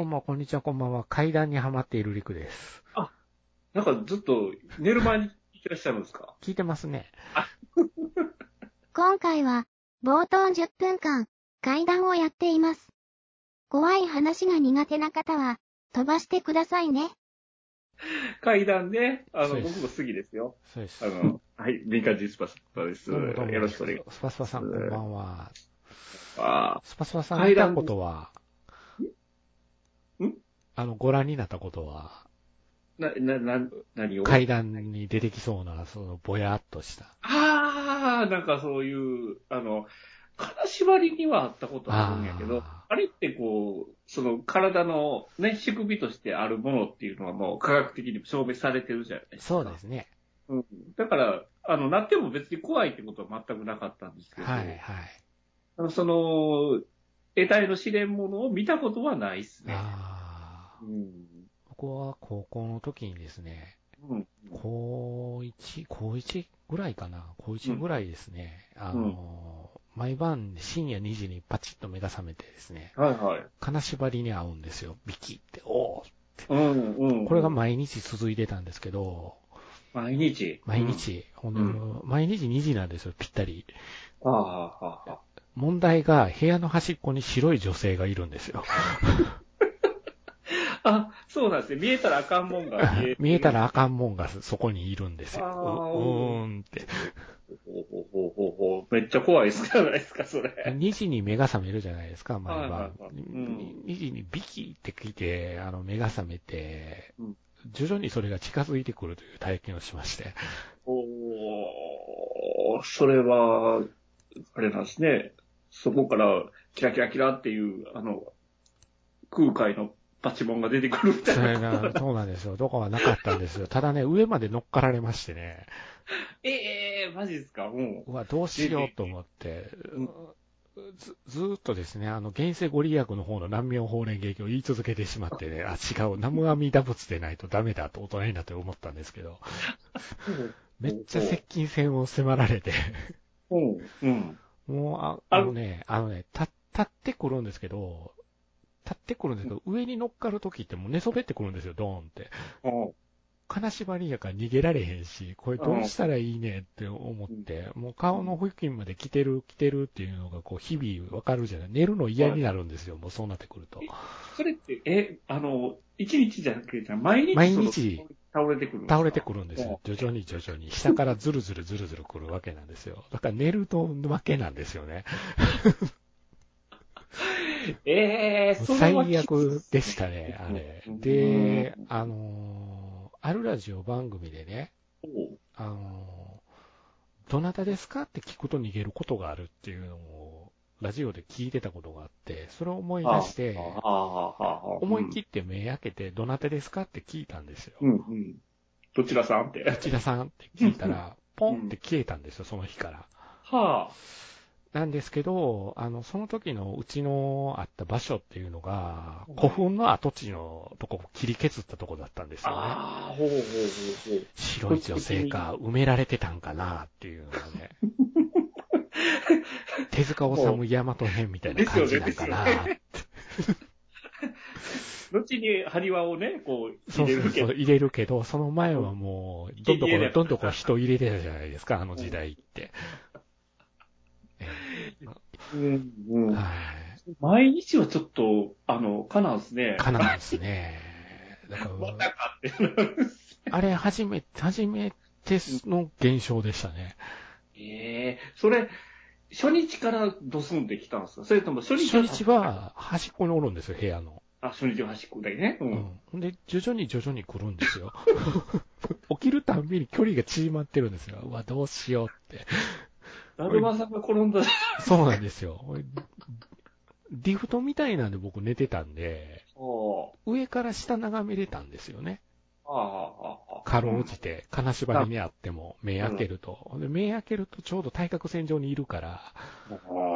どうも、こんにちは、こんばんは。階段にはまっているリクです。なんかずっと寝る前に聞いてらっしゃるんですか？聞いてますね。今回は、冒頭10分間、階段をやっています。怖い話が苦手な方は、飛ばしてくださいね。階段ね。あの、そうです僕も杉ですよ。そうです。あの、はい、民間人スパスパです。よどうもどうもろしくお願いしスパスパさん、こんばんは。ます。あスパスパさん見た階段ことは、んあの、ご覧になったことは、な、な、な、何を？階段に出てきそうな、その、ぼやっとした。あー、なんかそういう、あの、金縛りにはあったことあるんやけど、ああれってこう、その体のね、仕組みとしてあるものっていうのはもう科学的に証明されてるじゃないですか。そうですね。うん。だから、あの、なっても別に怖いってことは全くなかったんですけど、はい、はい。あのその、得体の試練物を見たことはないっすね。ああ。うん。僕は高校の時にですね、うん。高1、高1ぐらいかな。高1ぐらいですね。あの、毎晩深夜2時にパチッと目が覚めてですね、はいはい。金縛りに合うんですよ。ビキって。おーうんうん。これが毎日続いてたんですけど、毎日？毎日、ほんで、う毎日2時なんですよ、ぴったり。あ、ああ、あ問題が部屋の端っこに白い女性がいるんですよ。あ。あ、そうなんですね。見えたらあかんもんが見え 見えたらあかんもんがそこにいるんですよ。ううーんって。ほうほうほうほめっちゃ怖いっすじゃないですか、それ。2時に目が覚めるじゃないですか、毎はいはい晩はいうん。2時にビキって聞いて、あの、目が覚めてうん、徐々にそれが近づいてくるという体験をしまして。おー、それは、あれなんですね。そこから、キラキラキラっていう、あの、空海のパチモンが出てくるみたいなことが、そうなんですよ。どこはなかったんですよ。ただね、上まで乗っかられましてね。ええマジですか？もうわ、どうしようと思ってうん、ずずーっとですね、あの、現世ご利益の方の南明法蓮劇を言い続けてしまってね、あ、違う、南無阿弥陀仏でないとダメだと大人になって思ったんですけど、う。めっちゃ接近戦を迫られて、うん。うん。もう、あああのね、あのね、た、立ってくるんですけど、立ってくるんですけど、上に乗っかるときってもう寝そべってくるんですよ、ドーンって。うん金縛りやから逃げられへんし、これどうしたらいいねって思って、もう顔の付近まで来てる来てるっていうのがこう日々わかるじゃない。寝るの嫌になるんですよ、もうそうなってくると。それって、え、あの、一日じゃなくて、毎日毎日倒れてくるんですか？倒れてくるんですよ。徐々に徐々に。下からずるずるずるずる来るわけなんですよ。だから寝るとわけなんですよね。ええそれは最悪でしたね、あれ。うんで、あのー、あるラジオ番組でね、あのー、どなたですかって聞くと逃げることがあるっていうのを、ラジオで聞いてたことがあって、それを思い出して、ああ、ああ、ああ。思い切って目開けて、どなたですかって聞いたんですよ。うん、うん。どちらさんって。内田さんって聞いたら、ポンって消えたんですよ、その日から。はなんですけど、あの、その時のうちのあった場所っていうのが、古墳の跡地のとこ切り削ったとこだったんですあ。よね。ああ、ほうほうほうほう。白い女性か、埋められてたんかなっていうのがね。手塚治虫大和編みたいな感じなんかな。後に針輪をね、こう、そうそうそう、入れるけど。入れるけど、その前はもう、どんどこ入れな、いどんどこ人入れてたじゃないですか、あの時代って。えうん、うん。えはい。毎日はちょっと、あの、かなんですね。かなんですね。だかまら、たかって。あれ、初め、初めての現象でしたね。ええそれ、初日からドスンって来たんですか？それとも初日初日は端っこにおるんですよ、部屋の。あ、初日は端っこだけね。う。うんん。ほんで、徐々に徐々に来るんですよ。起きるたんびに距離が縮まってるんですよ。うわ、どうしようって。だるまさんが転んだ。そうなんですよ。リフトみたいなんで僕寝てたんで、あ上から下眺めれたんですよね。かろうじて、金縛りにあっても、目開けると。で目開けるとちょうど対角線上にいるから。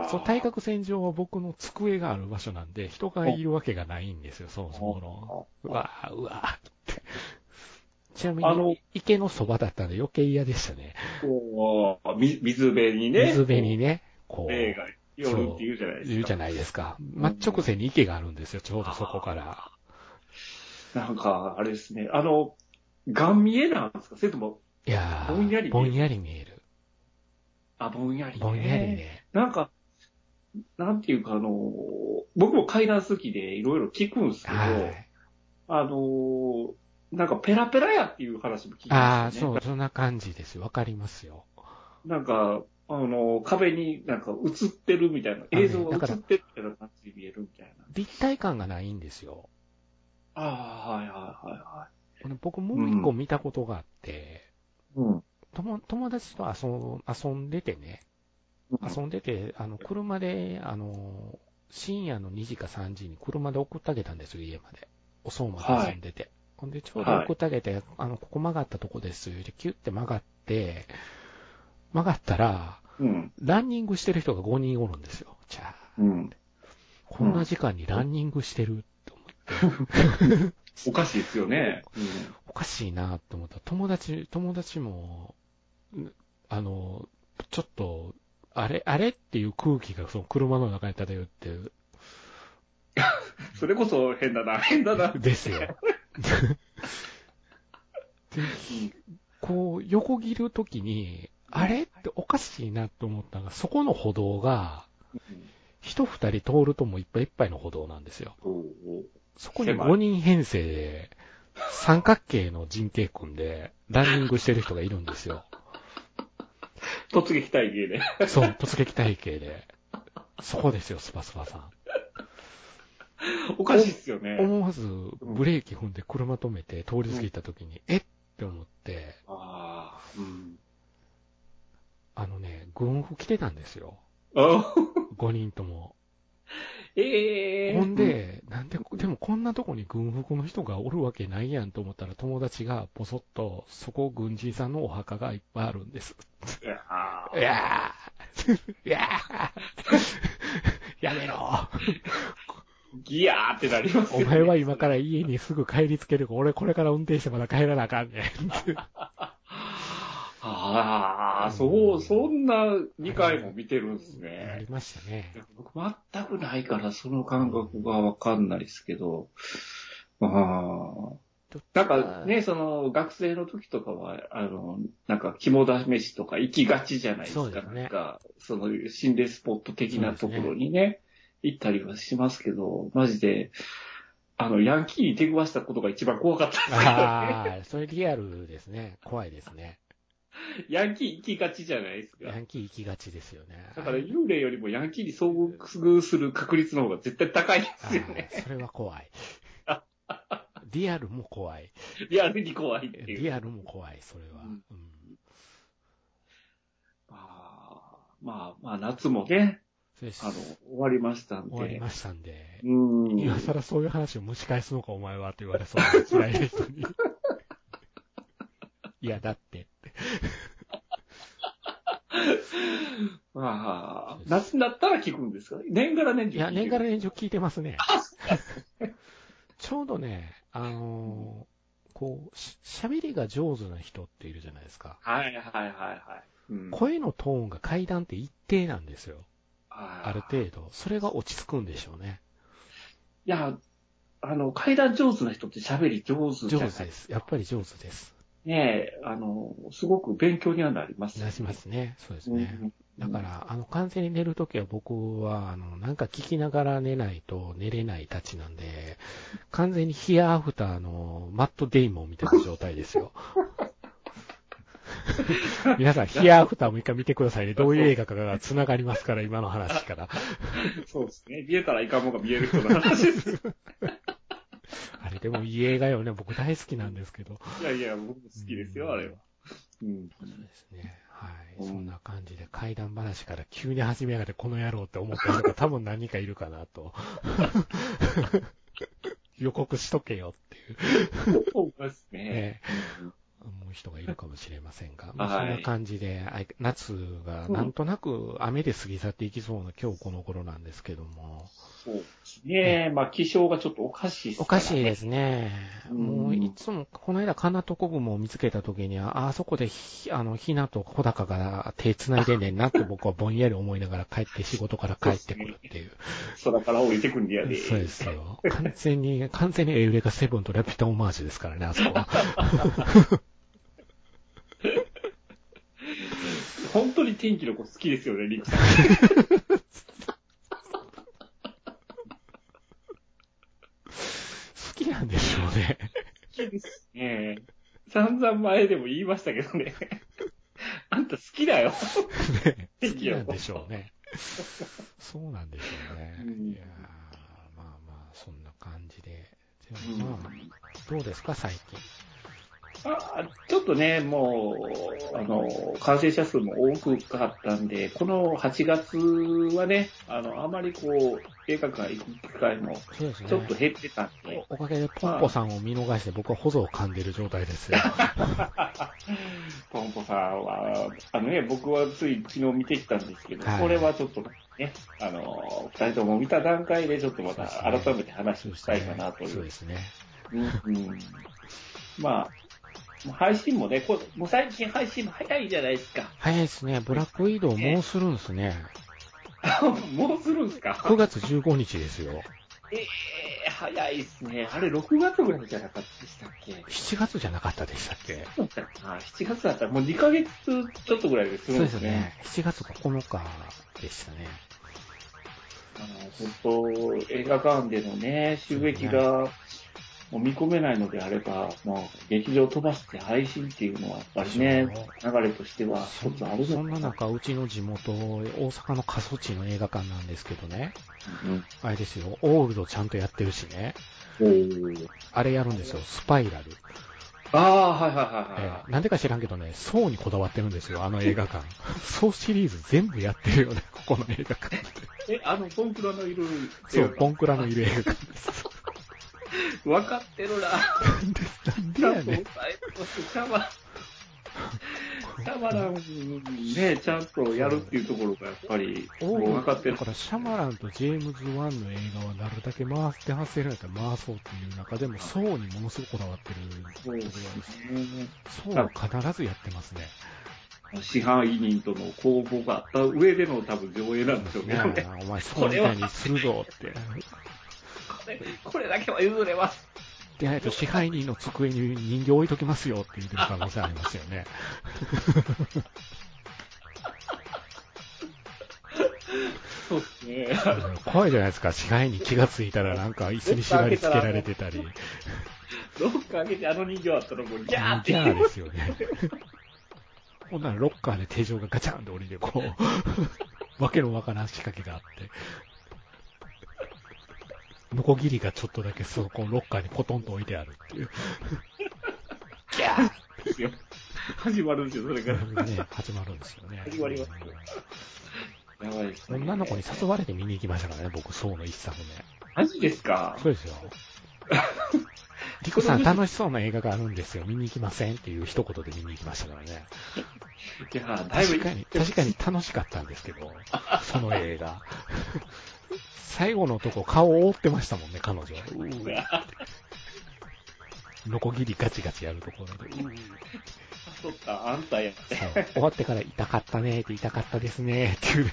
そう、対角線上は僕の机がある場所なんで、人がいるわけがないんですよ、そもそもの。うわぁ、うわぁって。ちなみあのに、池のそばだったんで余計嫌でしたね。こう、み水辺にね。水辺にね、こう、霊が夜って言うじゃないですか。言うじゃないですか。真っ直線に池があるんですよ、ちょうどそこから。なんか、あれですね。あの、ガン見えなんですか？それとも、いやーぼんやり見える？ぼんやり見える。あ、ぼんやりね。ぼんやりね。なんか、なんていうかあの、僕も階段好きでいろいろ聞くんですけど、はい。あの、なんかペラペラやっていう話も聞きああ、ますよね。そう、そんな感じです。わかりますよ。なんか、あの、壁になんか映ってるみたいな、映像が映ってるみたいな感じで見えるみたいな。立体感がないんですよ。ああ、はいはいはいは僕もう一個見たことがあって、い。うん。友友達と遊んでてね、遊んでて、あの、車で、あの、深夜の2時か3時に車で送ってあげたんですよ、家まで。おそうまで遊んでて。ほんで、ちょうど送ってあげて、あの、ここ曲がったとこです。で、キュッて曲がって、曲がったら、うん。ランニングしてる人が5人おるんですよ。じゃあ、うん。こんな時間にランニングしてるって思って、おかしいですよね。おかしいなって思った。友達、友達も、んあの、ちょっと、あれ、あれっていう空気がその車の中に漂ってる、それこそ変だな、変だな。ですよ。でこう、横切るときに、あれっておかしいなと思ったのが、そこの歩道が、人二人通るともいっぱいいっぱいの歩道なんですよ。そこに狭い5人編成で、三角形の陣形組んで、ランニングしてる人がいるんですよ。突撃体系で。そう、突撃体系で。そこですよ、スパスパさん。おかしいっすよね。思わずブレーキ踏んで車止めて通り過ぎた時に、えっ？て思って、ああ、うん。あのね、軍服着てたんですよ。あ5 人とも。ええほん、で、なんで、でもこんなとこに軍服の人がおるわけないやんと思ったら友達がポソッと、そこ軍人さんのお墓がいっぱいあるんです。いやいやーいやーやめろギヤーってなりますよね。お前は今から家にすぐ帰りつける俺これから運転してまだ帰らなあかんねん。ああ、そう、そんな2回も見てるんですあねり。ましたね。僕全くないからその感覚がわかんないですけど、ああ。なんかね、その学生の時とかは、あの、なんか肝試しとか行きがちじゃないですか。そうですねなんか、その心霊スポット的なところにね、行ったりはしますけど、マジで、あの、ヤンキーに手食わしたことが一番怖かったです。ああ、それリアルですね。怖いですね。ヤンキー行きがちじゃないですか。ヤンキー行きがちですよね。だから幽霊よりもヤンキーに遭遇する確率の方が絶対高いであすよね。ーそれは怖い。リアルも怖い。リアルに怖いっていう。リアルも怖い、それは。うんうんまあ、まあ、まあ、夏もね、あの、終わりましたんで。終わりましたんで。うん。今更そういう話を蒸し返すのかお前はって言われそうな嫌いな人に。いや、だって。まあ、夏になったら聞くんですか？年がら年中いや、年がら年年中聞いてますね。ちょうどね、あのーこう、し喋りが上手な人っているじゃないですか。はいはいはいはい。うん、声のトーンが階段って一定なんですよ。あある程度。それが落ち着くんでしょうね。いや、あの、階段上手な人って喋り上手じゃない上手です。やっぱり上手です。ねえ、あの、すごく勉強にはなりますよなしますね。そうですうんね。だから、あの、完全に寝るときは僕は、あの、なんか聞きながら寝ないと寝れないたちなんで、完全にヒアアフターのマット・デイモンみたいな状態ですよ。皆さん、ヒアアフターも一回見てくださいね。どういう映画かが繋がりますから、今の話から。そうですね。見えたらいかんもんが見える人の話です。あれでもいい映画よね。僕大好きなんですけど。いやいや、僕も好きですよ、あれは。うん。そうですね。はい。うんそんな感じで怪談話から急に始めやがってこの野郎って思った人が多分何人かいるかなと。予告しとけよっていう。そうですね。ね。もう人がいるかもしれませんが、まあ、はいそんな感じで、あい夏がなんとなく雨で過ぎ去っていきそうな今日この頃なんですけども、そうですね。まあ、気象がちょっとおかしいですおかしいですね。うんもういつも、この間、カナトコブモを見つけた時には、ああそこでひ、あの、ひなと小高が手繋いでんねんなって僕はぼんやり思いながら帰って仕事から帰ってくるっていう。空から降りてくんねやで。そうですよ。完全に、完全にエウレカセブンとラピュタオマージュですからね、あそこは。本当に天気の子好きですよね、リクさん。好きなんでしょうね。好きですね。散々前でも言いましたけどね。あんた好きだよ。ね好きなんでしょうね。そうなんでしょうね。うんいやーまあまあ、そんな感じで。でもまあ、どうですか、最近。あちょっとね、もう、あの、感染者数も多くかったんで、この8月はね、あの、あまりこう、映画館行く機会も。ちょっと減ってたんで、おおかげでポンポさんを見逃して僕は保存を噛んでる状態ですよ。ポンポさんは、あのね、僕はつい昨日見てきたんですけど、はいこれはちょっとね、あの、二人とも見た段階でちょっとまた改めて話をしたいかなという。そうですね。うんうんまあ、配信もね、こうもう最近配信も早いじゃないですか。早いですね。ブラックウィドウもうするんですね。もうするんですか？9月15日ですよ。ええ早いですね。あれ、6月ぐらいじゃなかったでしたっけ？7月じゃなかったでしたっけ？そうだったかな ?7 月だったらもう2ヶ月ちょっとぐらいですそうるんですね。ですね。7月9日でしたね。あの、本当映画館でのね、収益が、もう見込めないのであれば、もう劇場飛ばして配信っていうのはやっぱりね、流れとしてはそ一つあるそんな。な中、うちの地元、大阪の過疎地の映画館なんですけどね。うんあれですよ、オールドちゃんとやってるしね。あれやるんですよ、スパイラル。ああ、はいはいはいえはい。ーなんでか知らんけどね、層にこだわってるんですよ、あの映画館。層シリーズ全部やってるよね、ここの映画館って。え、あの、ボンクラのいるそう、ボンクラのいる映画館です。分かってるな。なんで、やねん。抑えとして、シャマ、ね、ちゃんとやるっていうところがやっぱり、分かってるだ。から、シャマランとジェームズ・ワンの映画はなるだけ回して発せられたら回そうっていう中でも、層にものすごくこだわってるそうでところすです。ね。層は必ずやってますね。支配人との攻防があった上での多分上映なんでしょうけどね。ねお前、そうみたいにするぞって。これ、これだけは譲れます。でないと支配人の机に人形置いときますよって言ってる可能性ありますよね。そうですね。怖いじゃないですか。支配人気がついたらなんか椅子に縛り付けられてたり。ロッカー開けてあの人形あったらもうギャーってギ。ャーですよね。ほんならロッカーで手錠がガチャンって降りて、こう、わけのわからん仕掛けがあって。ノコギリがちょっとだけそう、こうロッカーにポトンと置いてあるっていう。ギャーですよ。始まるんですよ、それから。ね、始まるんですよね。始まりますやばいですね。女の子に誘われて見に行きましたからね、僕、そうの一作目。マジですか？そうですよ。リコさん楽しそうな映画があるんですよ。見に行きませんっていう一言で見に行きましたからね。いや、だいぶ確かに、確かに楽しかったんですけど、その映画。最後のとこ顔を覆ってましたもんね、彼女。ノコギリガチガチやるところで。そっか、あんたやって。終わってから痛かったねって痛かったですねっていう。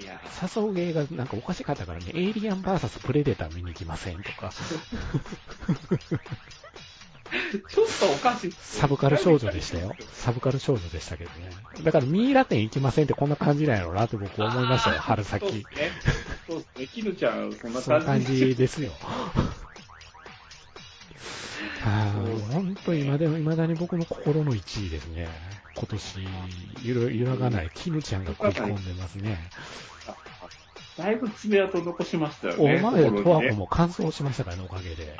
いや、誘う映画なんかおかしかったからね、エイリアン VS プレデター見に行きませんとか、ちょっとおかしい。サブカル少女でしたよ。サブカル少女でしたけどね。だからミイラ店行きませんってこんな感じなんやろうなって僕思いましたよ、春そう先。そうですね。キヌちゃん、そんなそんな感感じ。じですよ。ああ、本当今でも、未だに僕の心の1位ですね。今年、揺ら揺らがない、キヌちゃんが食い込んでますね。だいぶ爪痕残しましたよおね。前らとわ心にねこも完走しましたからね、おかげで。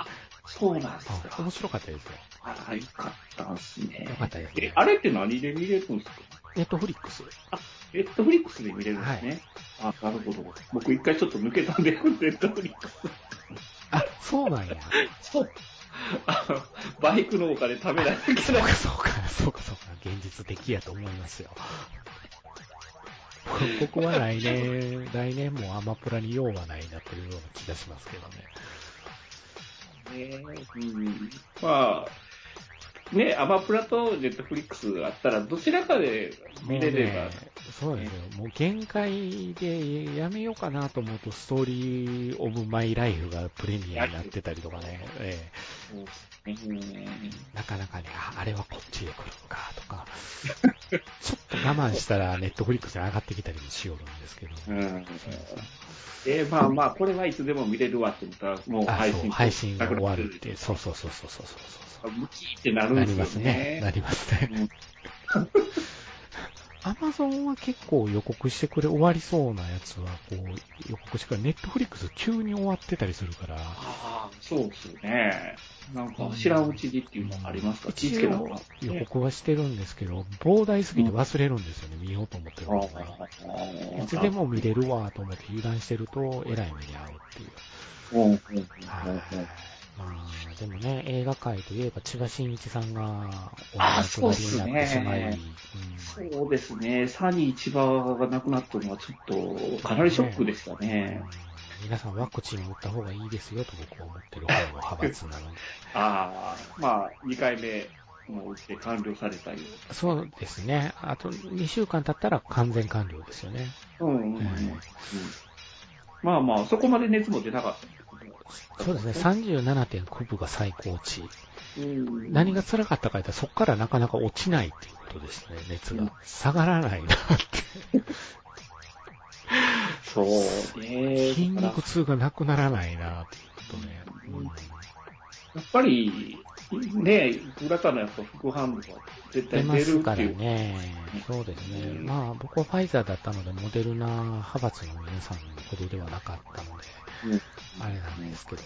そうなんですか。あ面白かったですよ。あ、よかったんすね。よかったですね、。えあれって何で見れるんですか？ Netflix。Netflixで見れるんですね。あ、なるほど。僕一回ちょっと抜けたんで、 Netflix。あ、そうなんや。そう。あの、バイクのお金食べないといけない。そうか、そうか、そうか、そうか、現実的やと思いますよ。僕は来年、来年もアマプラに用はないなというような気がしますけどね。ねうん、まあ、ね、アマプラとネットフリックスあったら、どちらかで見れれば、ねそうですよ。もう限界でやめようかなと思うと、ストーリーオブマイライフがプレミアになってたりとかね、えうん。えなかなかね、あ、あれはこっちで来るのかとか、ちょっと我慢したらネットフリックスに上がってきたりもしよるんですけど、うんで、まあまあ、これはいつでも見れるわって思ったら、もうあ配信配信が終わるって、そうそうそうそうそうそうそうムキーってなるなんりですよますね。ね。なりますね。うんアマゾンは結構予告してくれ終わりそうなやつは、こう、予告してくれ、ネットフリックス急に終わってたりするから、ああ、そうですよね。なんか、知らんうちにっていうのがありますか？気ぃつ一応けな。予告はしてるんですけど、膨大すぎて忘れるんですよね、見ようと思ってるあのが。いつでも見れるわと思って油断してると、えらい目に遭うっていう。うんうんうんはいまあ、でもね、映画界といえば千葉真一さんがおあ亡くなりになってしまい、そうんそうですね。サニー千葉が亡くなったのはちょっと、かなりショックでしたね。皆さんワクチン打った方がいいですよと僕は思ってる方の派閥なので。ああ、まあ、2回目も打って完了されたり。そうですね。あと2週間経ったら完全完了ですよね。うんうんうんまあまあ、そこまで熱も出なかったそうですね。37.9分が最高値。うん何が辛かったか言ったらそこからなかなか落ちないっていうことですね。熱が。下がらないなって。そうね。筋肉痛がなくならないなっていうことね。うんやっぱり、ね、グラタンのやっぱ副反応が絶出対出るますからっていう。ね。そうですね。うんまあ僕はファイザーだったので、モデルナ派閥の皆さんほどではなかったので、うんあれなんですけど。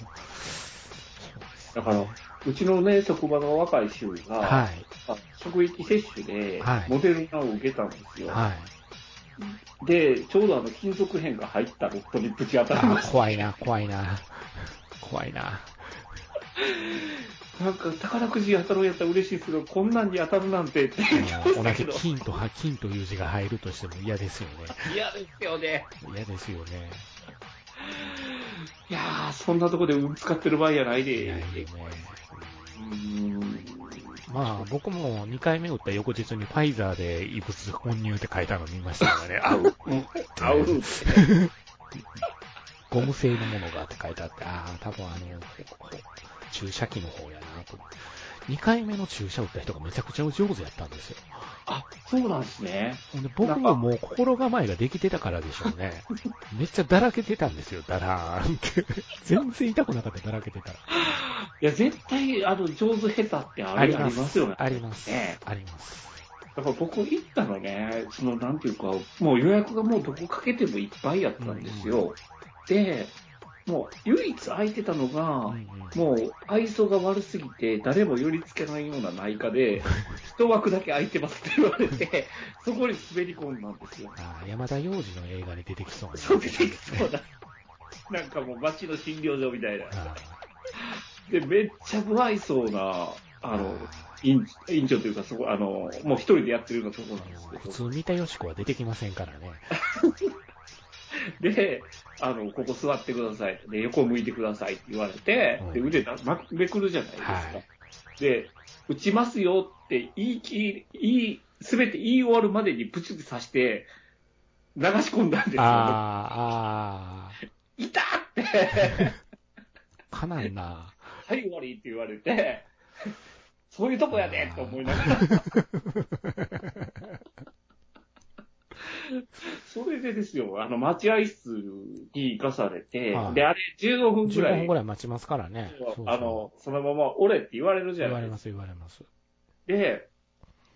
だから、うちのね、職場の若い衆が、はい。あ職域接種ではい、モデルナを受けたんですよ。はい。で、ちょうどあの、金属片が入ったロットにぶち当たりあまし怖いな、怖いな。怖いな。た。なんか、宝くじ当たるんやったら嬉しいですけど、こんなんに当たるなんてって 同じ金と、金という字が入るとしても嫌ですよね。嫌ですよね。嫌ですよね。いやー、そんなとこで運使ってる場合やないで。嫌よね。うーん。まあ、僕も2回目打った翌日にファイザーで異物混入って書いたの見ましたからね。合う。うん合う。ゴム製のものがって書いてあって、ああ、多分あの、注射器の方やなと。2回目の注射打った人がめちゃくちゃ上手やったんですよ。あ、そうなんですね。で僕ももう心構えができてたからでしょうね。めっちゃだらけてたんですよ、だらーんって。全然痛くなかった、だらけてたら。いや、絶対、あの、上手下手ってありありますよね。あります。ねあります。だから僕行ったのね、その、なんていうか、もう予約がもうどこかけてもいっぱいやったんですよ。で、もう唯一空いてたのが、もう愛想が悪すぎて、誰も寄りつけないような内科で、一枠だけ空いてますって言われて、そこに滑り込んだんですよ。あー山田洋次の映画に出てきそうな。そう出てきそうな。なんかもう街の診療所みたいな。あで、めっちゃ不愛想な、あの、院院長というか、そこ、あの、もう一人でやってるようなところなんですけど。ー普通、三田よし子は出てきませんからね。で、あの、ここ座ってください。で、横向いてくださいって言われてうん、で、腕なまめくるじゃないですか。はいで、打ちますよって言い切り、言い、すべて言い終わるまでにプチって刺して、流し込んだんですよ。あー、あいたって、ー、かなんな。はい、終わりって言われて、そういうとこやでって思いながら。それでですよ、あの、待合室に行かされて、はいで、あれ15分ぐ15らい、分ぐらい待ちますからね。そうそうあの、そのまま折れって言われるじゃないですか。言われます、言われます。で、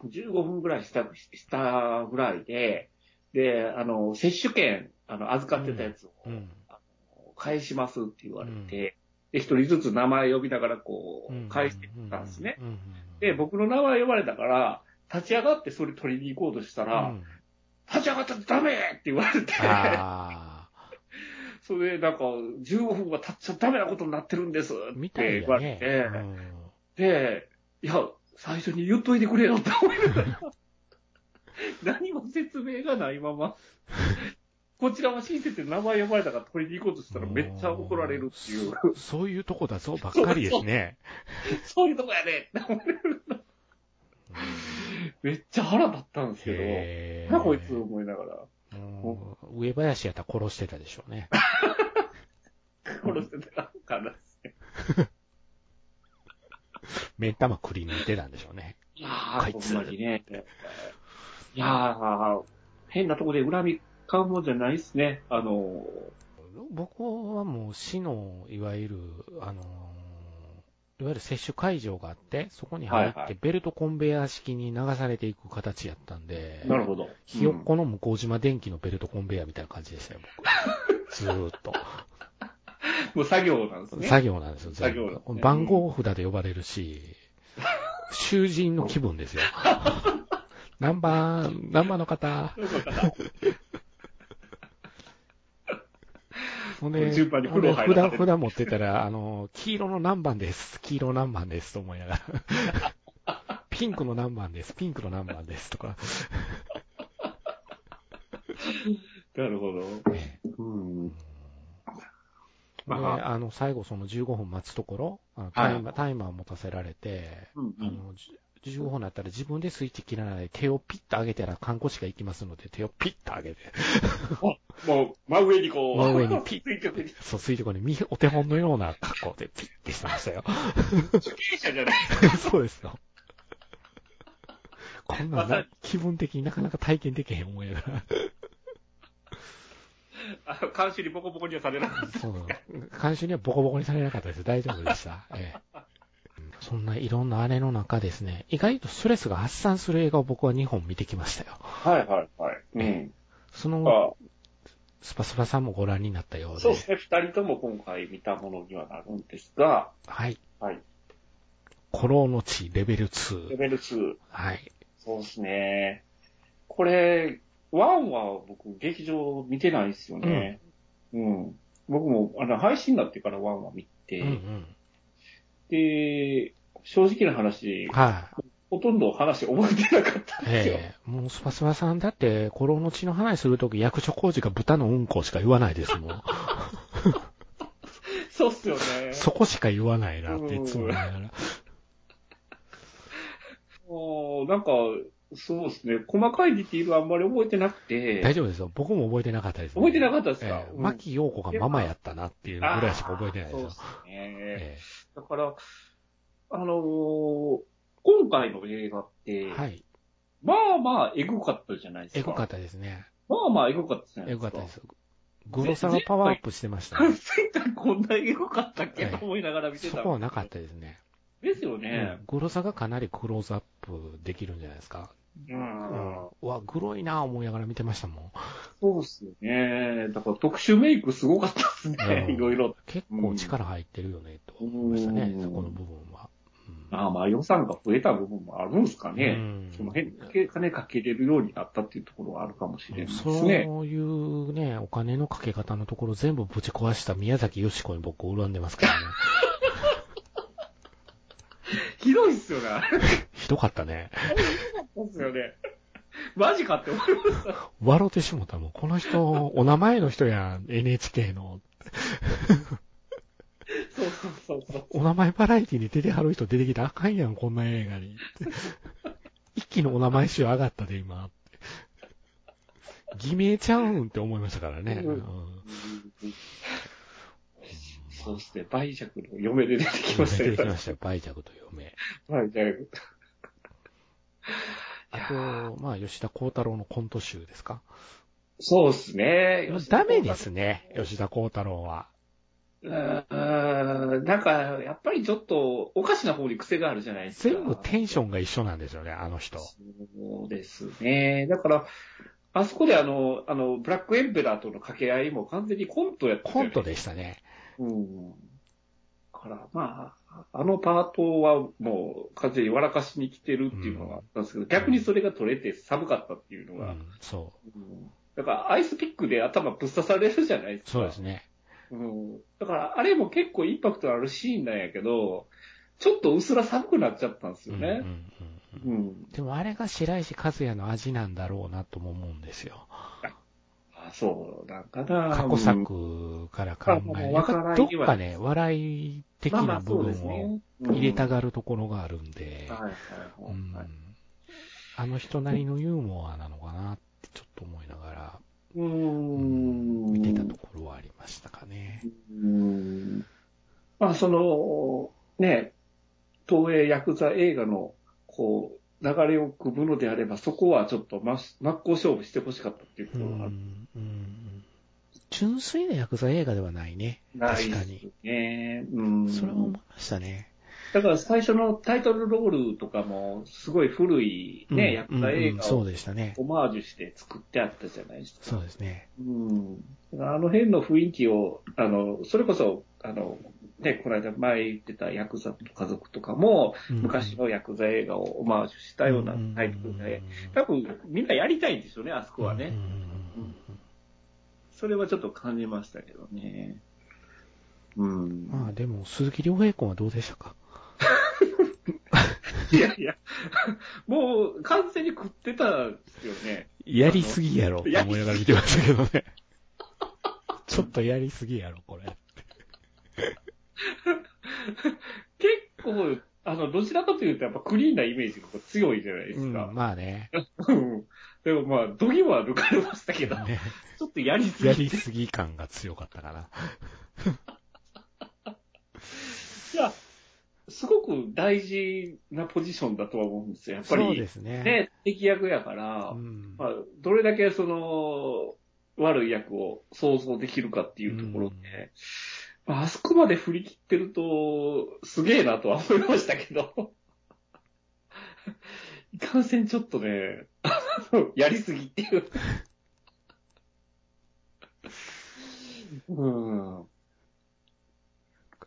15分ぐらいした、したぐらいで、で、あの、接種券、あの、預かってたやつを、うん。返しますって言われて、で、一人ずつ名前呼びながらこうんう、返してたんですね。。うんうんうんで、僕の名前呼ばれたから、立ち上がってそれ取りに行こうとしたら、うん立ち上がったらダメって言われて、あそれでなんか、15分は経っちゃダメなことになってるんですって言わ。れて、うん。で、いや、最初に言っといてくれよって思いながら、何も説明がないまま、こちらは親切で名前呼ばれたから取りに行こうとしたらめっちゃ怒られるっていう、そそういうとこだぞばっかりですね。そういうとこやねって思われる。めっちゃ腹立ったんですけへど、なこいつ思いながら、もう上林やったら殺してたでしょうね。殺してたからですね。目ん玉くり抜いてたんでしょうね。いやー、こいつまにね。いやー、変なとこで恨み買うもんじゃないっすね。あの、僕はもう市の、いわゆる、あの、いわゆる接種会場があって、そこに入ってベルトコンベヤー式に流されていく形やったんで、なるほど。ひよっこの向島電機のベルトコンベヤーみたいな感じでしたよ、僕。ずーっと。もう作業なんですね。作業なんですよ、作業ね番号札で呼ばれるし、囚人の気分ですよ。何番、何番の方。そういうことかなほんで、順番に入ら持ってたら、あの、黄色の何番です。黄色何番ですと思いながら。ピンクの何番です。ピンクの何番です。とか。なるほど。ねうん。で、まあ、あの、最後その15分待つところ、あのはいタイマー、タイマー持たせられて、うんうんあの、じ15分になったら自分でスイッチ切らないで手をピッと上げたら看護師が行きますので手をピッと上げて、もう、真上にこう、真上にピッ垂直に。そう、垂直にみお手本のような格好でピッてしてましたよ。受刑者じゃない。そうですよ。こんなん気分的になかなか体験できへん思いながら。あの、監視にボコボコにはされなかった。そう。監修にはボコボコにされなかったです。大丈夫でした。ええ。そんないろんなあれの中ですね、意外とストレスが発散する映画を僕は2本見てきましたよ。はいはいはい。うん。その、あスパスパさんもご覧になったようで。そうですね。二人とも今回見たものにはなるんですが、はい。はい。古老の地レベルレ2。ベル2。はい。そうですね。これ、1は僕劇場見てないですよね。うん。僕も、あの、配信になってから1は見て、うんうん。で、正直な話、はい。ほとんど話覚えてなかったんですよ。ええもうスパスパさんだって、古老の地の話するとき役所工事が豚のうんこしか言わないですもん。そうっすよね。そこしか言わないなっていつも思いながら。もうなんか、そうですね。細かいディティールはあんまり覚えてなくて、大丈夫ですよ。僕も覚えてなかったです、覚えてなかったですか、ええうん牧陽子がママやったなっていうぐらいしか覚えてないですよ。そうですね。えだから、あのー今回の映画って、えはい。まあまあ、エグかったじゃないですか。エグかったですね。まあまあ、エグかったじゃないエですか。グかったです。グロさがパワーアップしてましたね。前回こんなエグかったっけええと思いながら見てそた。こはなかったですね。ですようねん。グロさがかなりクローズアップできるんじゃないですか。うん。うわ、グロいなぁ思いながら見てましたもん。そうっすよね。だから特殊メイクすごかったですね。いろいろ。結構力入ってるよね、と思いましたね、そこの部分は。ああまあ予算が増えた部分もあるん。ですかね。うん。その辺、金かけれるようになったっていうところはあるかもしれないですそう。いうね、お金のかけ方のところ全部ぶち壊した宮崎よしこに僕恨ん。でますからね。ひどいっすよね。ひどかったね。そうっすよね。マジかって思いました。笑ってしもたもん。この人、お名前の人やん、NHK の。そうそうそうそう。お名前バラエティに出てはる人出てきたらあかんやん、こんな映画に。一気にお名前集上がったで、今。偽名ちゃうんって思いましたからね。うんうんそうですね。売弱の嫁で出てきましたよ出てきましたよ、売弱と嫁。売弱。あと、まあ、吉田幸太郎のコント集ですか？そうですね。ダメですね、吉田幸太郎は。うーん。なんか、やっぱりちょっと、おかしな方に癖があるじゃないですか。全部テンションが一緒なんですよね、あの人。そうですね。だから、あそこであの、あの、ブラックエンペラーとの掛け合いも完全にコントやったコントで。でしたね。うん。だから、まあ、あのパートはもう完全に笑かしに来てるっていうのがあったんですけど、逆にそれが取れて寒かったっていうのが、うん、そうんだからアイスピックで頭ぶっ刺されるじゃないですう。か。そうですね。うん。だから、あれも結構インパクトあるシーンなんやけど、ちょっと薄ら寒くなっちゃったんですようんうんうんね。うんうん。でもあれが白石和也の味なんだろうなとも思うんですよ。あ、そう、なんかな。過去作から考うんえ、まあやっぱどっかね、笑い的な部分をね。入れたががるところがあるんで。あの人なりのユーモアなのかなってちょっと思いながら、うーん。見てたところはありましたかね。うーん。まあ、その、ね、東映ヤクザ映画の、こう、流れを組むのであれば、そこはちょっと真真っ向勝負してほしかったっていうころがんうん純粋なヤクザ映画ではないね。ない確かに。ね。うん。それは思いましたね。だから最初のタイトルロールとかも、すごい古いね、うんヤクザ映画をでしたね。オマージュして作ってあったじゃないですか。そうですね。うん。あの辺の雰囲気を、あの、それこそ、あの、ね、この間前言ってたヤクザと家族とかも、うん昔のヤクザ映画をオマージュしたようなタイトルで、多分みんなやりたいんですよね、あそこはね。それはちょっと感じましたけどね。うん。まあでも、鈴木亮平君はどうでしたか？いやいや、もう完全に食ってたんですよね。やりすぎやろ思いながら見てましたけどね。ちょっとやりすぎやろ、これ。結構、あの、どちらかというとやっぱクリーンなイメージが強いじゃないですうん、か。まあね。うんでもまあ、度肝は抜かれましたけど、ねちょっとやりすぎて。やりすぎ感が強かったかな。いや、すごく大事なポジションだとは思うんですよ。やっぱり。そうですね。ね、敵役やから、うんまあ、どれだけその、悪い役を想像できるかっていうところで、うんまあ、あそこまで振り切ってると、すげえなとは思いましたけど、いかんせんちょっとね、やりすぎっていう。うん。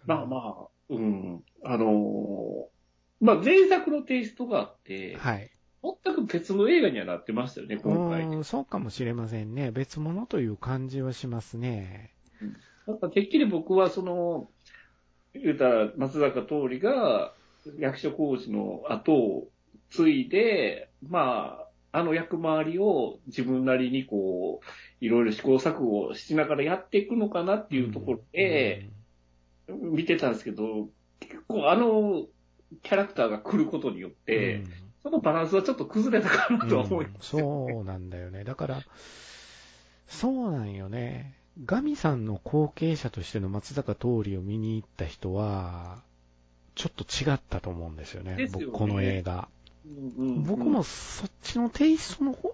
まあまあ、うん。あのーまあ前作のテイストがあって、はい。全く別の映画にはなってましたよね、今回。うん、そうかもしれませんね。別物という感じはしますね。なんかてっきり僕はその、言うたら松坂桃李が役所広司の後を継いで、まあ、あの役回りを自分なりにこう、いろいろ試行錯誤しながらやっていくのかなっていうところで、見てたんですけど、結構あのキャラクターが来ることによっうん、て、そのバランスはちょっと崩れたかなとは思いうんますよね、そうなんだよね。だから、そうなんよね。ガミさんの後継者としての松坂桃李を見に行った人は、ちょっと違ったと思うんですよね。ですよね僕この映画。うんうんうん僕もそっちのテイストの方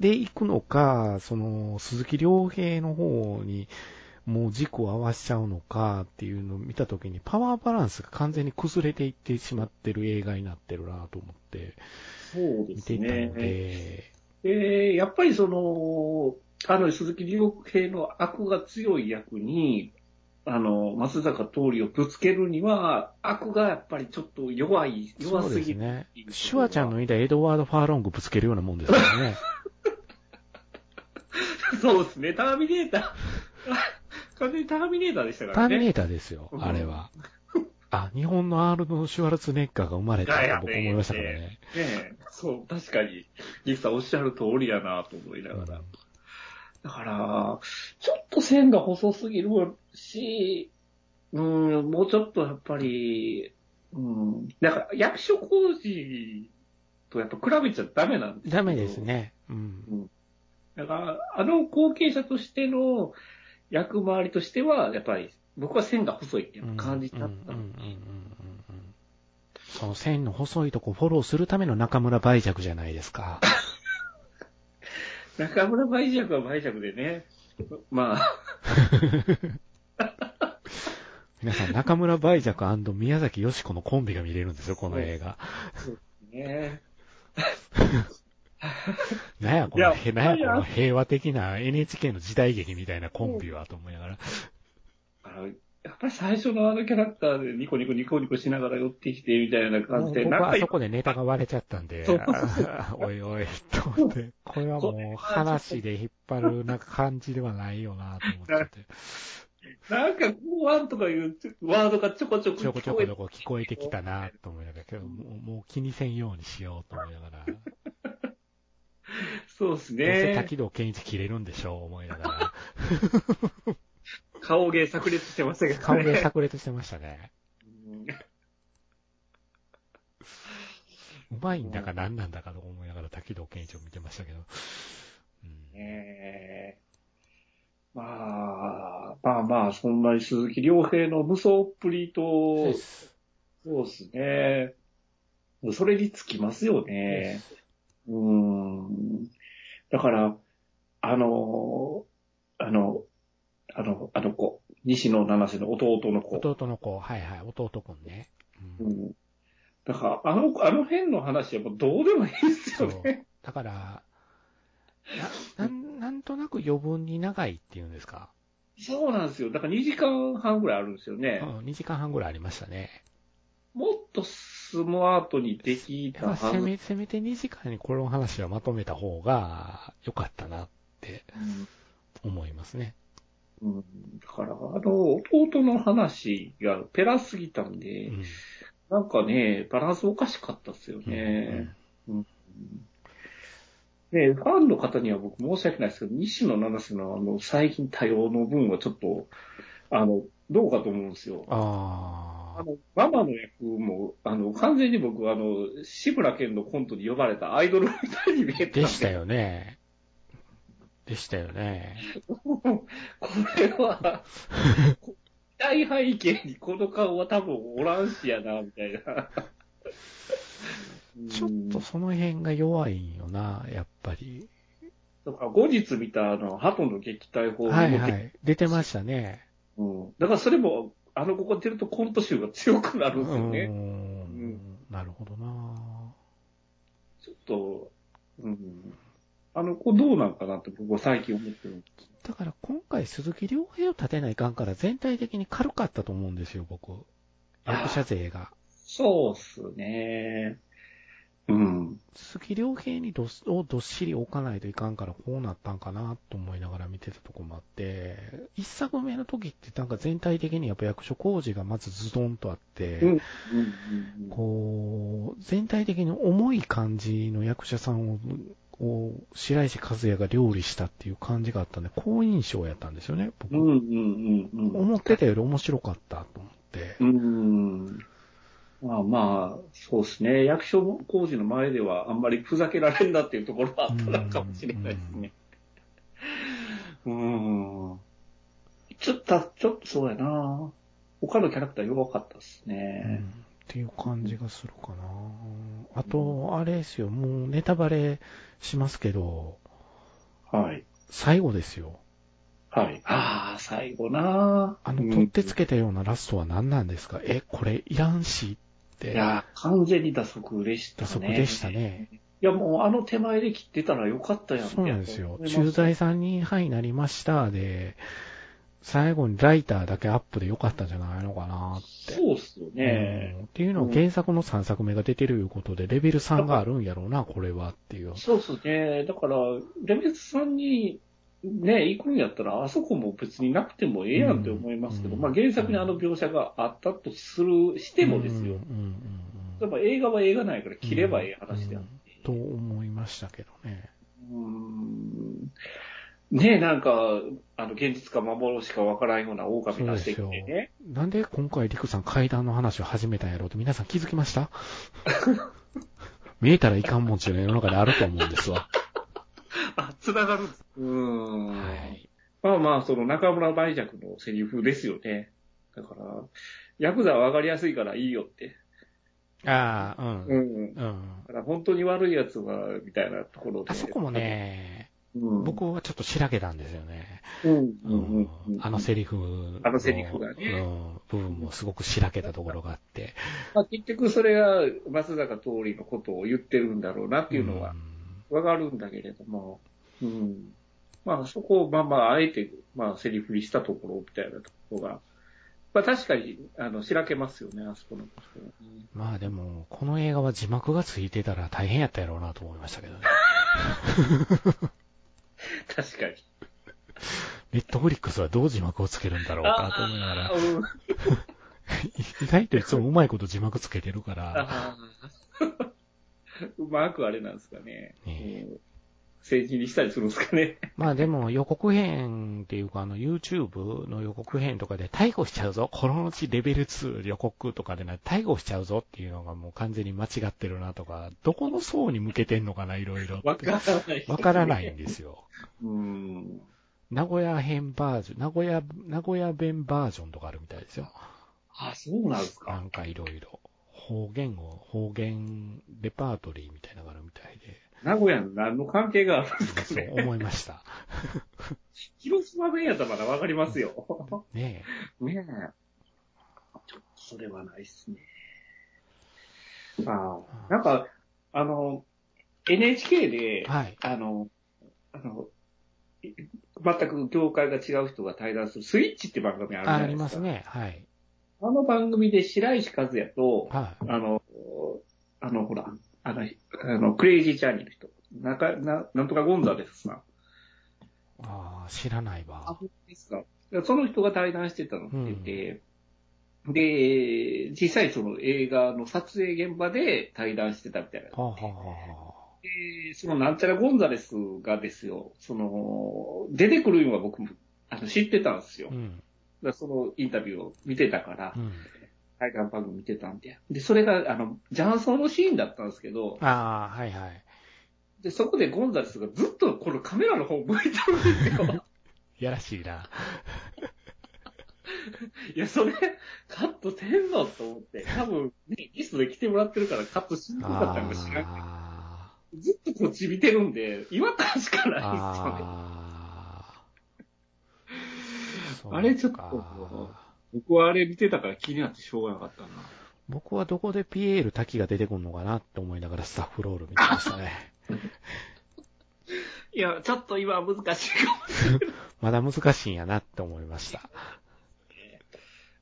で行くのか、その鈴木亮平の方にもう軸を合わしちゃうのかっていうのを見たときにパワーバランスが完全に崩れていってしまってる映画になってるなと思ってそうです見ていたのね。で、で、やっぱりその、あの、鈴木亮平の悪が強い役に、あの、松坂桃李をぶつけるには、悪がやっぱりちょっと弱い、弱すぎる。ですね。シュワちゃんの言いたエドワード・ファーロングぶつけるようなもんですからね。そうですね、ターミネーター。完全にターミネーターでしたからね。ターミネーターですよ、あれは。あ、日本のアールド・シュワルツェネッガーが生まれたと僕思いましたからね。ねえ、そう、確かに、ギフさんおっしゃる通りやなと思いながら。だから、ちょっと線が細すぎるし、うん、もうちょっとやっぱり、うん、だから役所工事とやっぱ比べちゃダメなんですよダメです。ね。うん。だから、あの後継者としての役回りとしては、やっぱり僕は線が細いっていう感じだったその線の細いとこフォローするための中村梅弱じゃないですか。中村梅尺は梅尺でね、まあ、皆さん、中村梅弱宮崎よし子のコンビが見れるんですよ、この映画。ね、なんや、この、へなんや、この平和的な NHK の時代劇みたいなコンビは、と思いながら。あのやっぱり最初のあのキャラクターでニコニコニコニコしながら寄ってきてみたいな感じで、なんかはあそこでネタが割れちゃったんで おいおい、と思って、これはもう話で引っ張るなんか感じではないよな、と思って。いなんか公安とかいうワードがちょこちょこちょこちょこ聞ちょこ聞こえてきたなと思いながら、けどもう気にせんようにしようと思いながら、ど そうですうせね。滝道健一切れるんでしょう思いながら、顔芸炸裂してましたけどね。顔芸炸裂してましたね。うまいんだか何なんだかと思いながら滝道健一を見てましたけど。うんねえまあ、まあまあ、そんなに鈴木亮平の無双っぷりと、そうですね。それにつきますよね。うーん。だから、あの、あの、あの、あの子、西野七瀬の弟の子。弟の子、はいはい、弟くんね。ううんん。だから、あの、あの辺の話はもうどうでもいいですよね。。だから、な、なん、なんとなく余分に長いっていうんですか？そうなんですよ。だから2時間半ぐらいあるんですようね。ん、2時間半ぐらいありましたね。もっとスマートにできたはず。せめ、せめて2時間にこの話はまとめた方が良かったなって思いますね。うんうんだから、あの、弟の話がペラすぎたんで、うん。なんかね、バランスおかしかったですよね。で、ファンの方には僕申し訳ないですけど、西野七瀬のあの、最近多様の分はちょっと、あの、どうかと思うんですよ。ああの、ママの役も、あの、完全に僕、あの、志村けんのコントに呼ばれたアイドルみたいに見えあ、てでした。よね。でしたよね。これは、大背景にこの顔は多分おらんしやな、みたいな。ちょっとその辺が弱いんよな、やっぱり。だから後日見たあの、鳩の撃退法はいはい。出てましたね。うん。だからそれも、あの子が出るとコント集が強くなるんですようね。ん。なるほどなちょっと、うん。あの子どうなんかなって僕は最近思ってる。だから今回鈴木亮平を立てないかんから全体的に軽かったと思うんですよ、僕。役者勢が。そうっすね。うん。鈴木亮平にどっをどっしり置かないといかんからこうなったんかなと思いながら見てたとこもあって、一作目の時ってなんか全体的にやっぱ役所工事がまずズドンとあって、うん。うん。こう、全体的に重い感じの役者さんを、を白石和也が料理したっていう感じがあったんで、好印象やったんですよね、僕。うん。うん。うん。うん。思ってたより面白かったと思って。うん。まあまあ、そうですね。役所工事の前ではあんまりふざけられんだっていうところはあったのかもしれないですね。うん。ちょっと、ちょっとそうやな。他のキャラクター弱かったですうんね。っていう感じがするかな。あと、あれですよ、もうネタバレしますけど、はい。最後ですよ。はい。ああ、最後な。あの、うん取ってつけたようなラストは何なんですか、え、これいらんしって。いや、完全に打足でした打ね。足でしたね。いや、もうあの手前で切ってたらよかったやんそうなんですよ。駐在さんに、はい、なりました。で、最後にライターだけアップでよかったんじゃないのかなって。そうっすよね。うんっていうのは原作の3作目が出てるいうことで、レベル3があるんやろうな、これはっていう。そうっすね。だから、レベツさんに、ね、行くんやったら、あそこも別になくてもええやんって思いますけど、うんまあ原作にあの描写があったとする、してもですよ。うんうんうんやっぱ映画は映画ないから切ればええ話であって。と思いましたけどね。うんねえ、なんか、あの、現実か幻かわからんような狼出してきてね。なんで今回リクさん階段の話を始めたんやろうって皆さん気づきました？見えたらいかんもんちゅうの世の中であると思うんですわ。あ、繋がるんです。うん。はい。まあまあ、その中村梅若のセリフですよね。だから、ヤクザは上がりやすいからいいよって。ああ、うん。うん。うん。だから本当に悪い奴は、みたいなところで。あそこも、ね、うん、僕はちょっとしらけたんですよね。あのセリフの。あのセリフがねうん。部分もすごくしらけたところがあって。まあ、結局それが松坂通りのことを言ってるんだろうなっていうのはわかるんだけれども、うん。まあそこをまあまああえて、まあセリフにしたところみたいなところが、まあ確かに、あの、しらけますよね、あそこのね。まあでも、この映画は字幕がついてたら大変やったやろうなと思いましたけどね。確かに。ネットフリックスはどう字幕をつけるんだろうかと思いながら、うん 意外といつもうまいこと字幕つけてるから、うまくあれなんですかね。ねうん政治にしたりするんですかね。まあでも予告編っていうかあの YouTube の予告編とかで逮捕しちゃうぞ、このうちレベル2予告とかでな、逮捕しちゃうぞっていうのがもう完全に間違ってるなとか、どこの層に向けてんのかな、いろいろ。わからない。わからないんですよ。うん。名古屋編バージョン、名古屋、名古屋弁バージョンとかあるみたいですよ。あ、そうなんですか。なんかいろいろ。方言を、方言レパートリーみたいなのがあるみたいで。名古屋の何の関係があるんですかそうね。思いました。広島弁やったらまだわかりますよ。ねねえ。ちょっとそれはないっすね。ああ、なんか、あの、NHK でえ。、はい。あの、あの、い全く業界が違う人が対談するスイッチって番組あるじゃああないですか。りますね。はい。あの番組で白石和也と、はい。あの、あの、ほら、あの、あのクレイジージャーニーの人。なんか、な、なんとかゴンザレスな。ああ、知らないあわ。、ですか。その人が対談してたのって言って、で、実際その映画の撮影現場で対談してたみたいな。はあ、はあで、そのなんちゃらゴンザレスがですよ、その、出てくるのは僕もあの知ってたんですよ。あ、うん。らそのインタビューを見てたからう、ん。対談番組見てたんで。で、それが、あの、雀荘のシーンだったんですけど、ああ、はいはい。で、そこでゴンザレスがずっとこのカメラの方向いてるんですよ。やらしいな。いや、それ、カットせんのと思って、多分、ね、リストで来てもらってるからカットしにくかったのか知らんけど、あずっとこっち見てるんで、違和感しかあ。ないですよね。ああ。あれちょっと僕はあれ見てたから気になってしょうがなかったな。僕はどこでピエール滝が出てくるのかなって思いながらスタッフロール見てましたね。いや、ちょっと今は難しいかもしれない。まだ難しいんやなって思いました。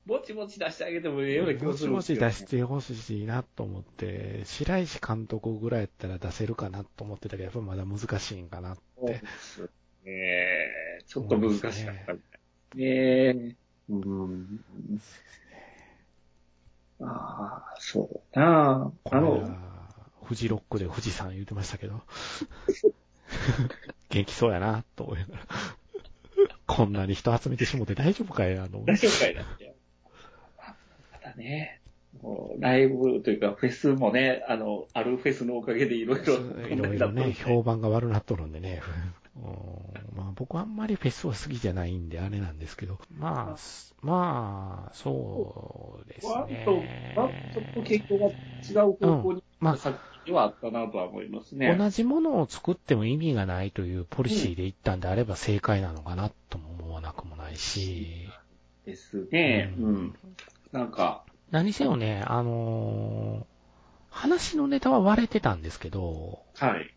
ぼちぼち出してあげてもいいような気ももちもちするんですけど、出してほしいなと思って、白石監督ぐらいやったら出せるかなと思ってたけど、やっぱまだ難しいんかな。そうですね。ちょっと難しかったみたい。ねえ。うん。ああ、そうなあ。あこのの、フジロックで富士山言ってましたけど、元気そうやなと思いながら、こんなに人集めてしもて大丈夫かいあの、大丈夫かいなって。またね、もうライブというかフェスもね、あの、あるフェスのおかげでいろいろ、いろいろね、評判が悪なっとるんでね。うんまあ僕はあんまりフェスは好きじゃないんであれなんですけど、まあ、まあ、そうですね。わっとちょっと傾向が違う方向に、まあ作品ではあったなとは思いますね。同じものを作っても意味がないというポリシーで言ったんであれば正解なのかなとも思わなくもないし、ですね。ううんん。なんか、何せよね、あのー話のネタは割れてたんですけど、はい。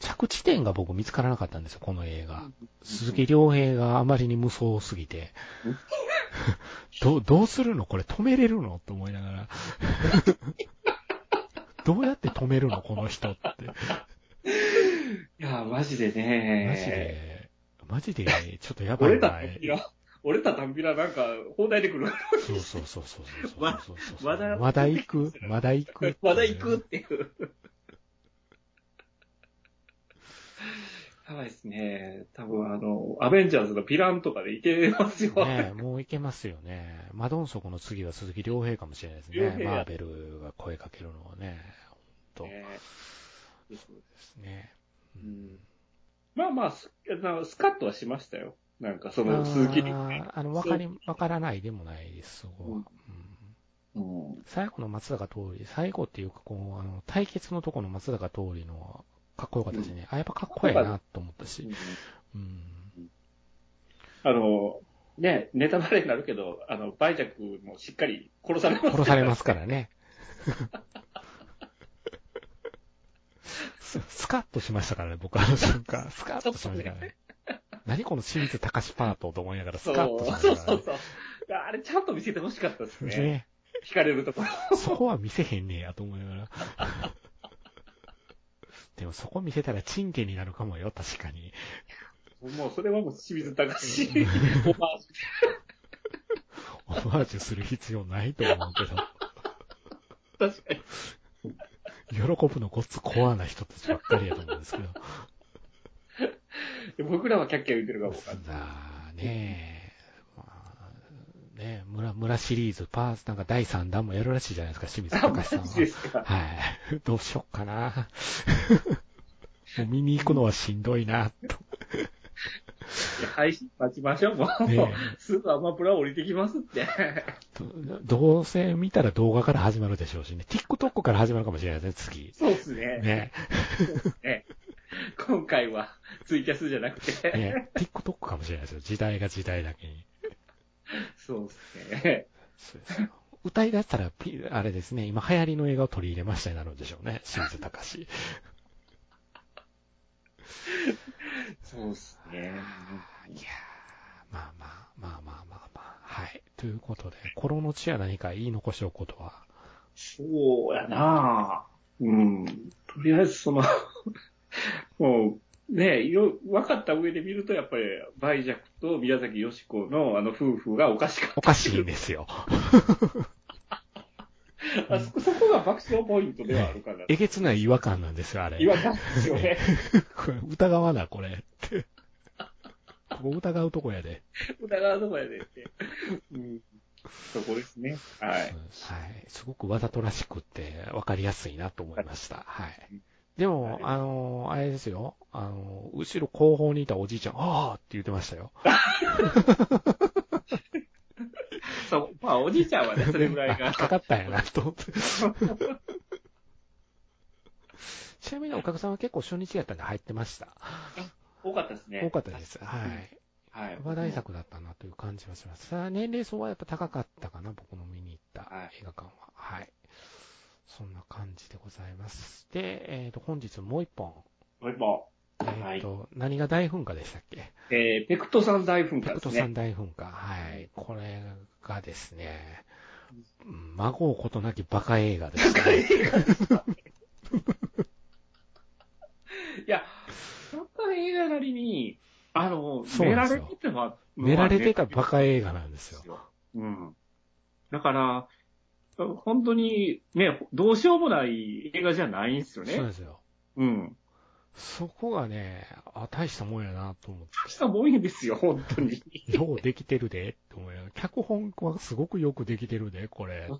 着地点が僕見つからなかったんですよ、この映画。鈴木亮平があまりに無双すぎてうん。どう、どうするの？これ止めれるの？と思いながら。どうやって止めるの？この人って。いや、マジでね。マジで、マジで、ちょっとやばいな折れた。たタンビラなんか、放題で来る。そうそうそうそうそうそうまそうそう まだまだ行く？まだ行く？まだ行くっていう。やばいですね。多分あの、アベンジャーズのヴィランとかでいけますよ。ねえ、もういけますよね。マドンソクの次は鈴木亮平かもしれないですね。マーベルが声かけるのはね。本当ねですね。ううんんまあまあス、スカッとはしましたよ。なんかその鈴木に、あーあの、わかり、わからないでもないです、そこは。うんうん。最後の松坂通り、最後っていうか、こう、あの、対決のとこの松坂通りの、かっこよかったしね。あ、やっぱかっこいいなと思ったし。うん。あの、ね、ネタバレになるけど、あの、バイジャックもしっかり殺されます殺されますからね。ス スカッとしましたからね、僕あの瞬間。スカッとしましたからね。何この清水隆パートと思いながらスカッとしましたからそうそうそう。あれちゃんと見せてほしかったですね。ね。ね惹かれるところ。そこは見せへんねやと思いながら。でもそこ見せたらチンケになるかもよ、確かに。もうそれはもう清水隆オマージュオマージュする必要ないと思うけど。確かに。喜ぶのごっつコアな人たちばっかりやと思うんですけど。僕らはキャッキャ言ってるかもわかんない。ねえ、村、村シリーズ、パーツなんか第3弾もやるらしいじゃないですか、清水隆さんは。ジですか。はい。どうしよっかな。もう見に行くのはしんどいな、と。配信待ちましょう、もう。ねすぐアマプラ降りてきますって。ど どうせ見たら動画から始まるでしょうしね。TikTok から始まるかもしれないですね、次。そうですね。ね。ね今回はツイキャスじゃなくて。ね。TikTok かもしれないですよ。時代が時代だけに。そうですね。そうですよ。歌い出したらピ、あれですね、今流行りの映画を取り入れましたになるんでしょうね。清水隆。そうですね。いやーまあまあ、まあまあまあまあ。はい。ということで、心の地は何か言い残しておくことは？そうやなうん。とりあえずその、もう、ねいろ、分かった上で見ると、やっぱり、梅若と宮崎よし子のあの夫婦がおかしかった。おかしいんですよ。あそこ、そこが爆笑ポイントではあるかな。えげつない違和感なんですよ、あれ。違和感ですよね。これ疑わな、これ。ここ疑うとこやで。疑うとこやでって。うん。そこですね。はい。はい。すごくわざとらしくって、わかりやすいなと思いました。はい。でも、はいあの、あれですよ。あの、後ろ後方にいたおじいちゃん、あーって言ってましたよ。そう、まあ、おじいちゃんはね、それぐらいがあ。かかったんやな、と思って。ちなみにお客さんは結構初日やったんで入ってました。多かったですね。多かったです。はい。はい。話題作だったなという感じはします。さあ、年齢層はやっぱ高かったかな、僕の見に行ったはい映画館は。はい。そんな感じでございます。で、えっ、と、本日もう一本。もう一本。えっ、と、何が大噴火でしたっけ？えー、ペクトさん大噴火ですねペクト三。大噴火。はい。これがですね、うん孫うことなきバカ映画ですね。いや、やっぱり映画なりに、あの、寝られてては、寝られてたバカ映画なんですよ。うん。だから、本当にね、どうしようもない映画じゃないんですよね。そうですよ。うん。そこがね、あ、大したもんやなと思って。大したもんやですよ、本当に。ようできてるで、って思いながら脚本はすごくよくできてるで、これ。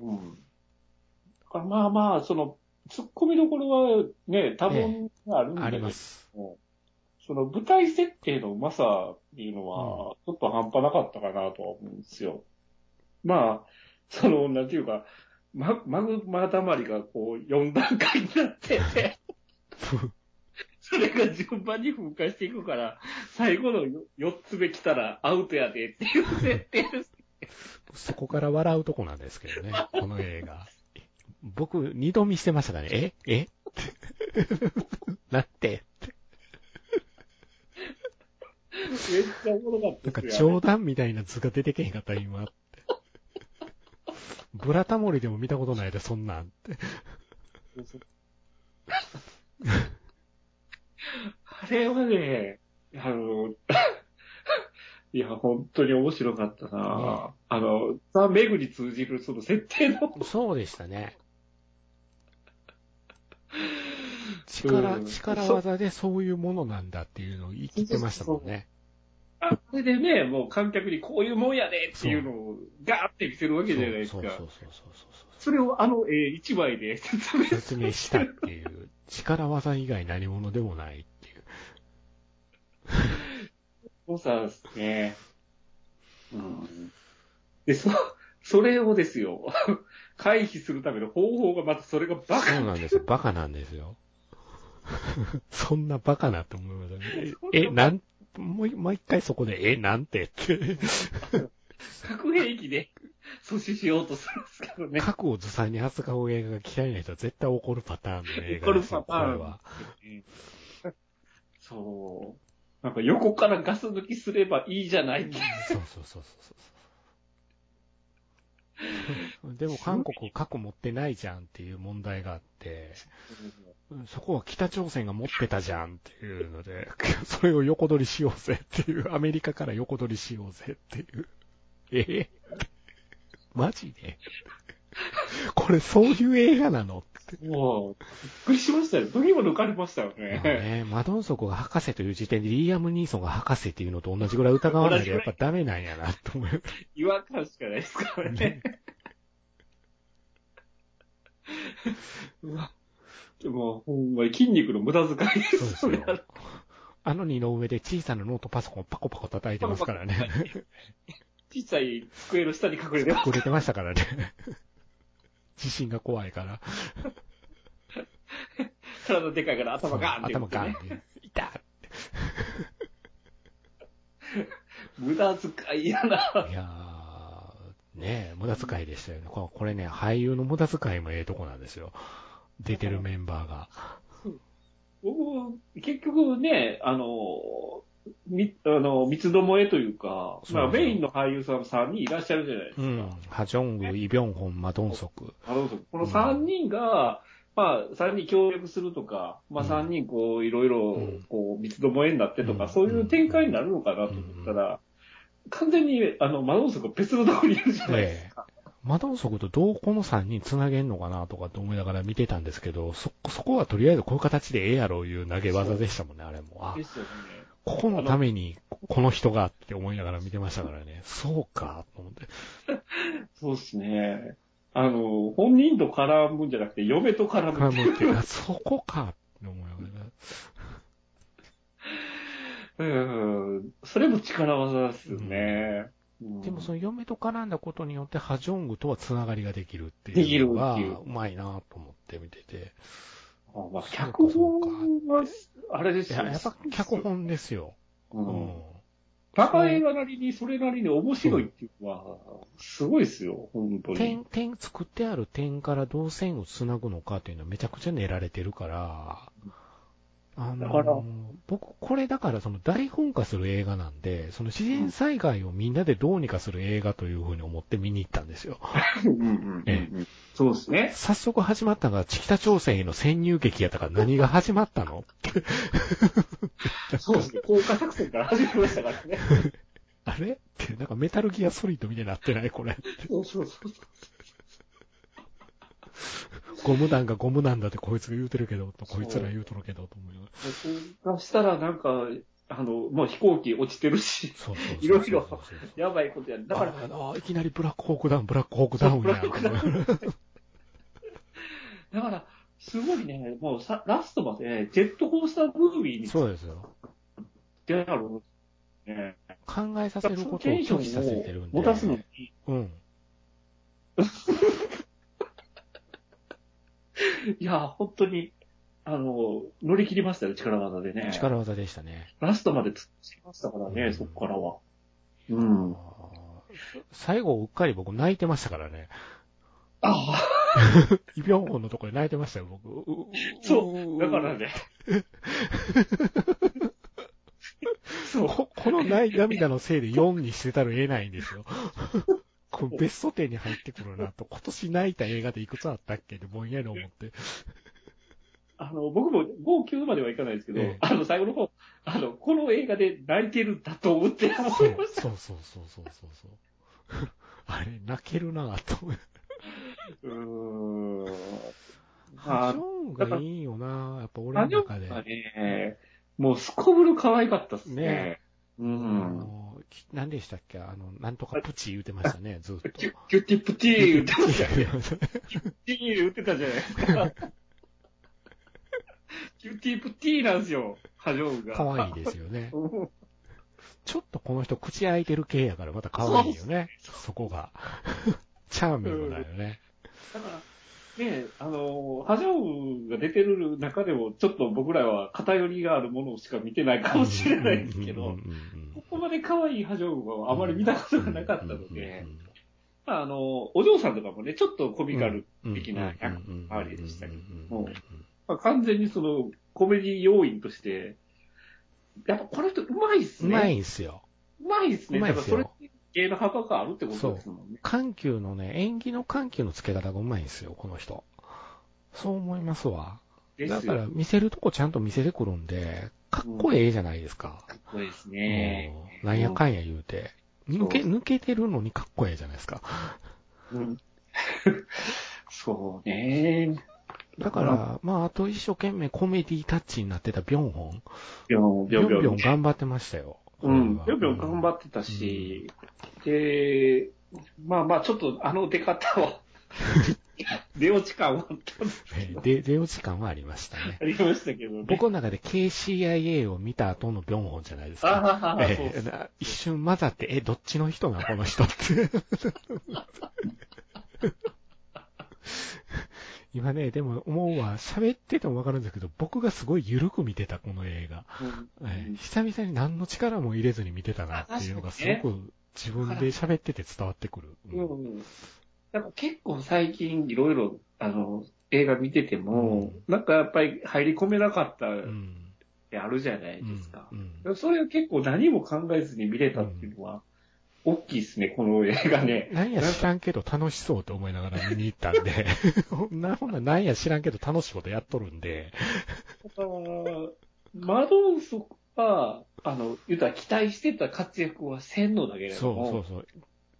うん。だからまあまあ、その、突っ込みどころはね、多分あるんだありけど、ます。その舞台設定のうまさっていうのは、ちょっと半端なかったかなとは思うんですよ。まあ、その、なんていうか、ま、マグマだまりがこう、4段階になってて、それが順番に噴火していくから、最後の4つ目来たらアウトやでっていう設定です。そこから笑うとこなんですけどね、この映画。僕、二度見してましたからね。え？え？なって。めっちゃおもろかったなんか。冗談みたいな図が出てけへんかった、今。ブラタモリでも見たことないで、そんなんって。あれはね、あの、いや、本当に面白かったな、あの、ザ・メグに通じるその設定の、そうでしたね。力、うん力技でそういうものなんだっていうのを言ってましたもんね。あれでね、もう観客にこういうもんやでっていうのをガーって見せるわけじゃないですか。そうそうそうそうそうそれをあの、えー、一枚で 説明したっていう、力技以外何者でもないっていう。そうさですね。うん。で、そ、それをですよ、回避するための方法がまたそれがバカそうなんですよ。バカなんですよ。そんなバカなって思いましたね。え、なん、もう一もう一回そこで、え、なんてって。核兵器で阻止しようとするんですけどね。核をずさんに扱う映画が嫌いな人は絶対怒るパターンの映画ですよ、怒るパターンこれは。そう。なんか横からガス抜きすればいいじゃないって。そうそうそうそうそう。でも韓国核持ってないじゃんっていう問題があって、そこは北朝鮮が持ってたじゃんっていうので、それを横取りしようぜっていう、アメリカから横取りしようぜっていう。え？マジで？これそういう映画なのって。もう、びっくりしましたよ。時も抜かれましたよまあね。ね、マドンソクが博士という時点でリーアム・ニーソンが博士っていうのと同じぐらい疑わないとやっぱダメなんやなと思う。違和感しかないですからね。うわでも、ほんまに筋肉の無駄遣いでそうですよ。あの二の上で小さなノートパソコンをパコパコ叩いてますからね。小さい机の下に隠れてます。隠れてましたからね。地震が怖いから。体でかいから頭ガーンって、頭ガーンって。痛っ無駄遣いやな。いやー、ねえ、無駄遣いでしたよね。これね、俳優の無駄遣いもええとこなんですよ。出てるメンバーが。僕、結局ね、あの、み、あの、三つどもえというか、そうまあメインの俳優さん3人いらっしゃるじゃないですか。うん。ハジョング、イ・ビョンホン、マドンソク。あのこの3人が、まあ、3人協力するとか、まあ、うん3人こう、いろいろうん、こう、三つどもえになってとか、うんそういう展開になるのかなと思ったら、完全に、あの、マドンソク別のところにいるじゃないですか。マドンソクとどうこの3人繋げんのかなとかって思いながら見てたんですけど、そ、そこはとりあえずこういう形でええやろういう投げ技でしたもんね、あれも。あで、すよね。ここのためにこの人がって思いながら見てましたからね。そうか、と思って。そうですね。あの、本人と絡むんじゃなくて、嫁と絡む。絡むっていうか、そこかって思いながら。うん、それも力技ですよね。うんでもその嫁と絡んだことによって、ハジョングとは繋がりができるっていうのが、ううまいなと思って見てて。あまあ、脚本は、あれですよね。やっぱ脚本ですよ。う。うんん。バカ映画なりに、それなりに面白いっていうのは、すごいですよ、本当に。点、点、作ってある点からどう線を繋ぐのかっていうのはめちゃくちゃ練られてるから、あの、僕、これだからその大噴火する映画なんで、その自然災害をみんなでどうにかする映画というふうに思って見に行ったんですよ。そうですね。早速始まったのが北朝鮮への潜入劇やったから何が始まったの？そうですね。効果作戦から始まりましたからね。あれ？って、なんかメタルギアソリッドみたいになってない？これ。そうそうそう。ゴム弾がゴムなんだってこいつが言うてるけど、とこいつら言うとるけど、と思いながら。そうしたらなんか、あの、もう飛行機落ちてるし。いろいろやばいことやる。だから、ああ、いきなりブラックホークダウン、ブラックホークダウンや。そうブラックダウン だから、すごいね、もうさ、ラストまで、ジェットコースタームービーにそうですよ。出あるんですね。考えさせることを拒否させてるんで。持たすのに、うん。いや、本当に、あの、乗り切りましたよ、力技でね。力技でしたね。ラストまで突っ込みましたからね、うんそこからは。うん。最後、うっかり僕泣いてましたからね。ああ、イビョンホンのところで泣いてましたよ、僕。うそう、だから。ね。そう。ここのない涙のせいで4にしてたらえないんですよ。こスト10に入ってくるなと、今年泣いた映画でいくつあったっけ？ってぼんやり思って。あの、僕も号泣まではいかないですけど、ええあの、最後の方、あの、この映画で泣いてるんだと思って思そういました。そうそうそうそうそうそう。あれ、泣けるなぁと思う。うーん。ハジョンがいいよなぁやっぱ俺の中で。がね、もうすこぶる可愛かったっすね。ねあうん。何でしたっけ？あの、なんとかプチ言うてましたね、ずっと。キュキュティプティー言ってましたよ キュティー言ってたじゃないですか。キュティプティーなんですよ、ハジョウが。可愛いですよね。うんちょっとこの人口開いてる系やからまた可愛いよね。そこが。チャーミングだよね。だから、ねあの、ハジョウが出てる中でも、ちょっと僕らは偏りがあるものしか見てないかもしれないですけどここまで可愛いハジョウはあまり見たことがなかったのでうん、うんあの、お嬢さんとかもね、ちょっとコミカル、うん的な役回りでしたけどもまあ、完全にその、コメディ要因として、やっぱこの人うまいっすね。うまいんすよ。うまいっすね。うまいっすよだからそれ芸の幅があるってことですもんね。緩急のね、演技の緩急のつけ方がうまいんですよ、この人。そう思いますわ。ですよだから見せるとこちゃんと見せてくるんで、かっこええじゃないですか。そうですね。うんなんやかんや言うて。抜け、抜けてるのにかっこええじゃないですか。うんそうね。だから、まあ、あと一生懸命コメディタッチになってたビョンホン。ビョン、ビョン、ビビョンビョン。頑張ってましたよ。うん、ビョンビョン頑張ってたし、で、まあまあ、ちょっとあの出方は、出落ち感はあったんですえで、出落ち感はありましたねあ。りましたけどね。僕の中で KCIA を見た後のビョンホンじゃないですか。ああ、えそうえな一瞬混ざって、え、どっちの人なこの人って。今ね、でも思うわ、喋っててもわかるんですけど、僕がすごい緩く見てた、この映画。うんええ久々に何の力も入れずに見てたなっていうのがすごく自分で喋ってて伝わってくる。うん。うん。なんか結構最近いろいろ、あの、映画見てても、なんかやっぱり入り込めなかったっうん。てあるじゃないですか。うんそれを結構何も考えずに見れたっていうのは、大きいですね、この映画ね。なんや知らんけど楽しそうと思いながら見に行ったんで、なほんななんや知らんけど楽しいことやっとるんで、マドンソは、あの、言うたら期待してた活躍はせんのだけれどそうも、そうそう。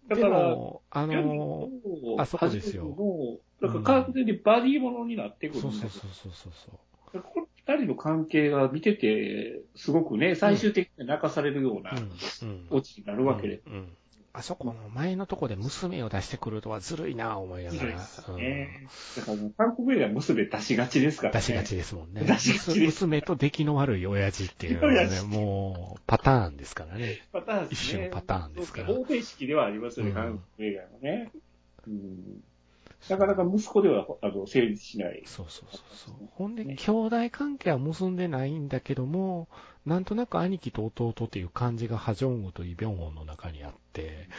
でだから、も、あのあそこですよもう、だから完全にバディものになってくるそんそうそうそうそうそう。この二人の関係が見てて、すごくね、最終的に泣かされるようなうん、うん。オチになるわけで。うん。うんあそこの前のとこで娘を出してくるとはずるいな思いながら。ねだから、韓国映画は娘出しがちですからね。出しがちですもんね。出しがちです娘と出来の悪い親父っていうのはね、もうパターンですからね。パターンですね。一種のパターンですから方程式ではありますよね、うん韓国映画のね。うん。なかなか息子では、あの、成立しない。そうそうそうそう。ほんで、兄弟関係は結んでないんだけども、なんとなく兄貴と弟っていう感じがハジョンウとイ・ビョンホンの中にあって、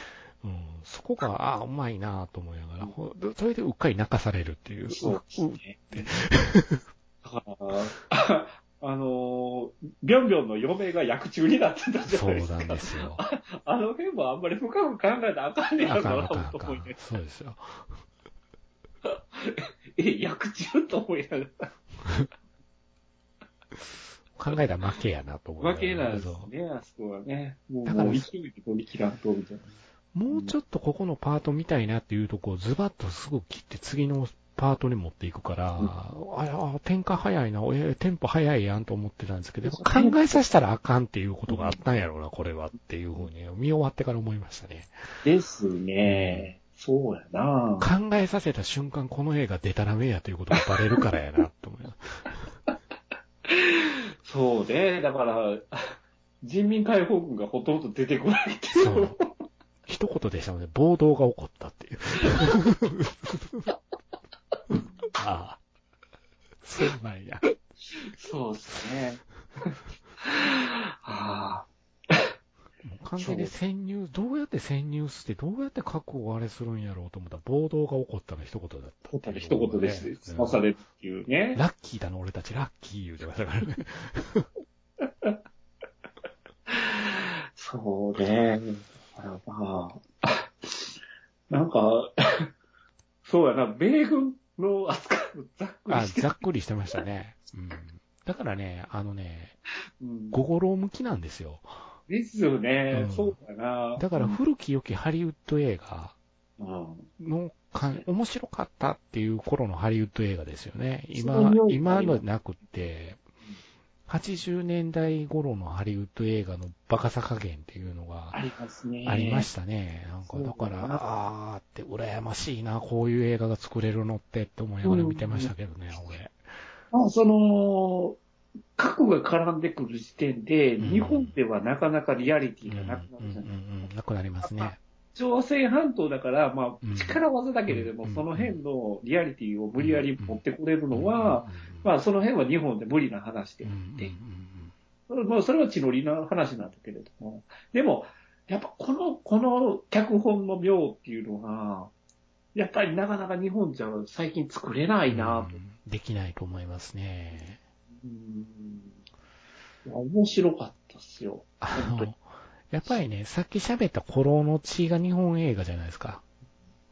うん、そこが、ああ、うまいなと思いながら、ほそれでうっかり泣かされるっていう。そうですうね。だから、あ の、ビョンビョンの嫁が役中になってたじゃそうないですか。なんですよ。あの辺もあんまり深く考えたらあかんねやろなと思いね。そうですよ。え、役中と思いながら。考えたら負けやなと思いながらわけなんですね、あそこはね。もう、だからもう勢いで取り切らんと、みたいな。もうちょっとここのパート見たいなっていうとこをズバッとすぐ切って次のパートに持っていくから、うんああ、転換早いな、えテンポ早いやんと思ってたんですけど、考えさせたらあかんっていうことがあったんやろうな、これはっていうふうに見終わってから思いましたね。ですね。そうやな考えさせた瞬間この映画デタラメやということがバレるからやな、と思います。そうね。だから、人民解放軍がほとんど出てこないっていそうう。一言でしたので、暴動が起こったっていう。ああ。そうなんや。そうですね。あもう完全に潜入、どうやって潜入して、どうやって核をあれするんやろうと思ったら、暴動が起こったの一言だったあ。っていう一言です。うん済まされるっていうね。ラッキーだな、俺たち、ラッキー言うてましたからね。そうね。まあ、なんか、そうやな、米軍の扱いをざっくりあ、してざっくりしてましたね。うん。だからね、あのね、うんゴゴロ向きなんですよ。ですよね、うんそうだな。だから古き良きハリウッド映画うん、のかん、面白かったっていう頃のハリウッド映画ですよね。今今のなくって、80年代頃のハリウッド映画のバカさ加減っていうのがありますね。ありましたね。なんか、だから、あーって羨ましいな、こういう映画が作れるのってって思いながら見てましたけどね、俺。まあ、その、核が絡んでくる時点で、うん。日本ではなかなかリアリティがなくなるじゃない。うんうん、なくなりますね。朝鮮半島だから、まうん。あ、力技だけれども、うんその辺のリアリティを無理やり持ってこれるのは、うん、まあ、その辺は日本で無理な話であって、うんまあ、それは血のりな話なんだけれども、でも、やっぱこの、この脚本の妙っていうのが、やっぱりなかなか日本じゃ最近作れないなと。うん。できないと思いますね。うん面白かったっすよ。あの、やっぱりね、さっき喋った頃の血が日本映画じゃないですか。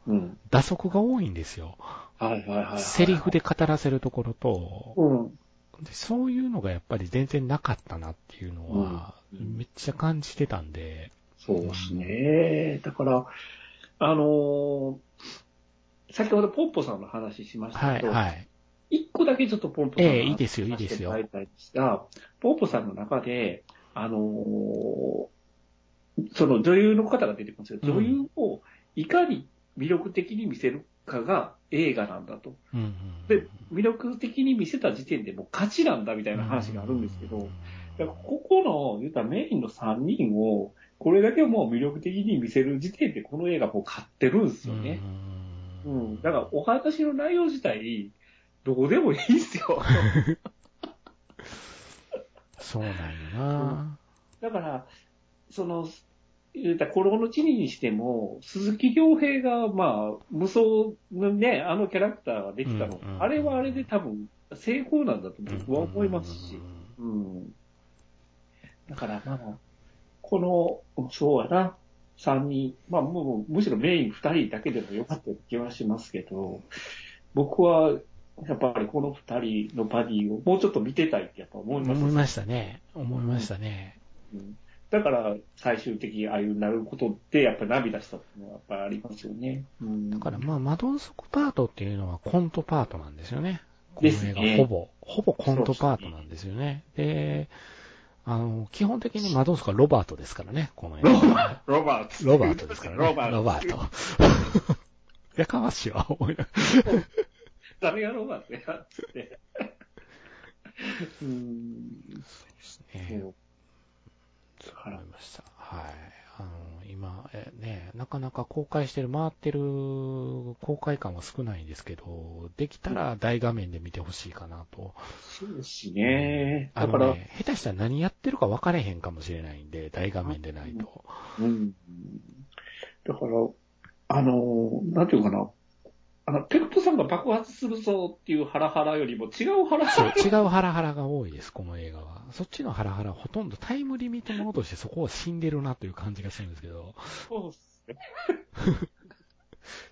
うん。打足が多いんですよ。はいはいはいはい。セリフで語らせるところと、うん。でそういうのがやっぱり全然なかったなっていうのは、うんめっちゃ感じてたんで、そうですね。だから、あのー先ほどポッポさんの話しましたはい、はい。一個だけちょっとポンポさんのええいいですよいいですよ話してもらいたいんですが、ポッポさんの中で、あのーその女優の方が出てくるんですよ。うん女優をいかに魅力的に見せるかが映画なんだと。うんうんで、魅力的に見せた時点でもう勝ちなんだみたいな話があるんですけど、だからここの、言ったらメインの3人を、これだけもう魅力的に見せる時点でこの映画もう勝ってるんですよね。ううんん。だからお話の内容自体、どうでもいいんですよ。そうなんよな。だから、その、言ったら、コロの地ににしても、鈴木亮平が、まあ、無双のね、あのキャラクターができたの、うんうんあれはあれで多分、成功なんだと僕は思いますし。うん。だから、まあ、この、そうやな、3人、まあ、もう、むしろメイン2人だけでもよかった気はしますけど、僕は、やっぱりこの2人のバディをもうちょっと見てたいってやっぱ思います思いましたね。思いましたね。うんだから、最終的にああいうなることって、やっぱり涙したっていうのはやっぱりありますよね。うんだからまあ、マドンソクパートっていうのはコントパートなんですよね。この映画ですね、ほぼ、ほぼコントパートなんですよね。で、あの、基本的にマドンソクはロバートですからね、この映画は。ロバート。ロバートですからね。ロバート。ロバート。やかましいわ、思いなが 誰がロバートやって。うん。そうだから思いました。はい。あの、今、えね、なかなか公開してる、回ってる公開感は少ないんですけど、できたら大画面で見てほしいかなと。そうですね。だから、ね、下手したら何やってるか分かれへんかもしれないんで、大画面でないと。うん。だから、あの、なんていうかな。あの、ペクトさんが爆発するぞっていうハラハラよりも違うハラそうハラ。、違うハラハラが多いです、この映画は。そっちのハラハラはほとんどタイムリミットものとしてそこは死んでるなという感じがするんですけど、そうっすね。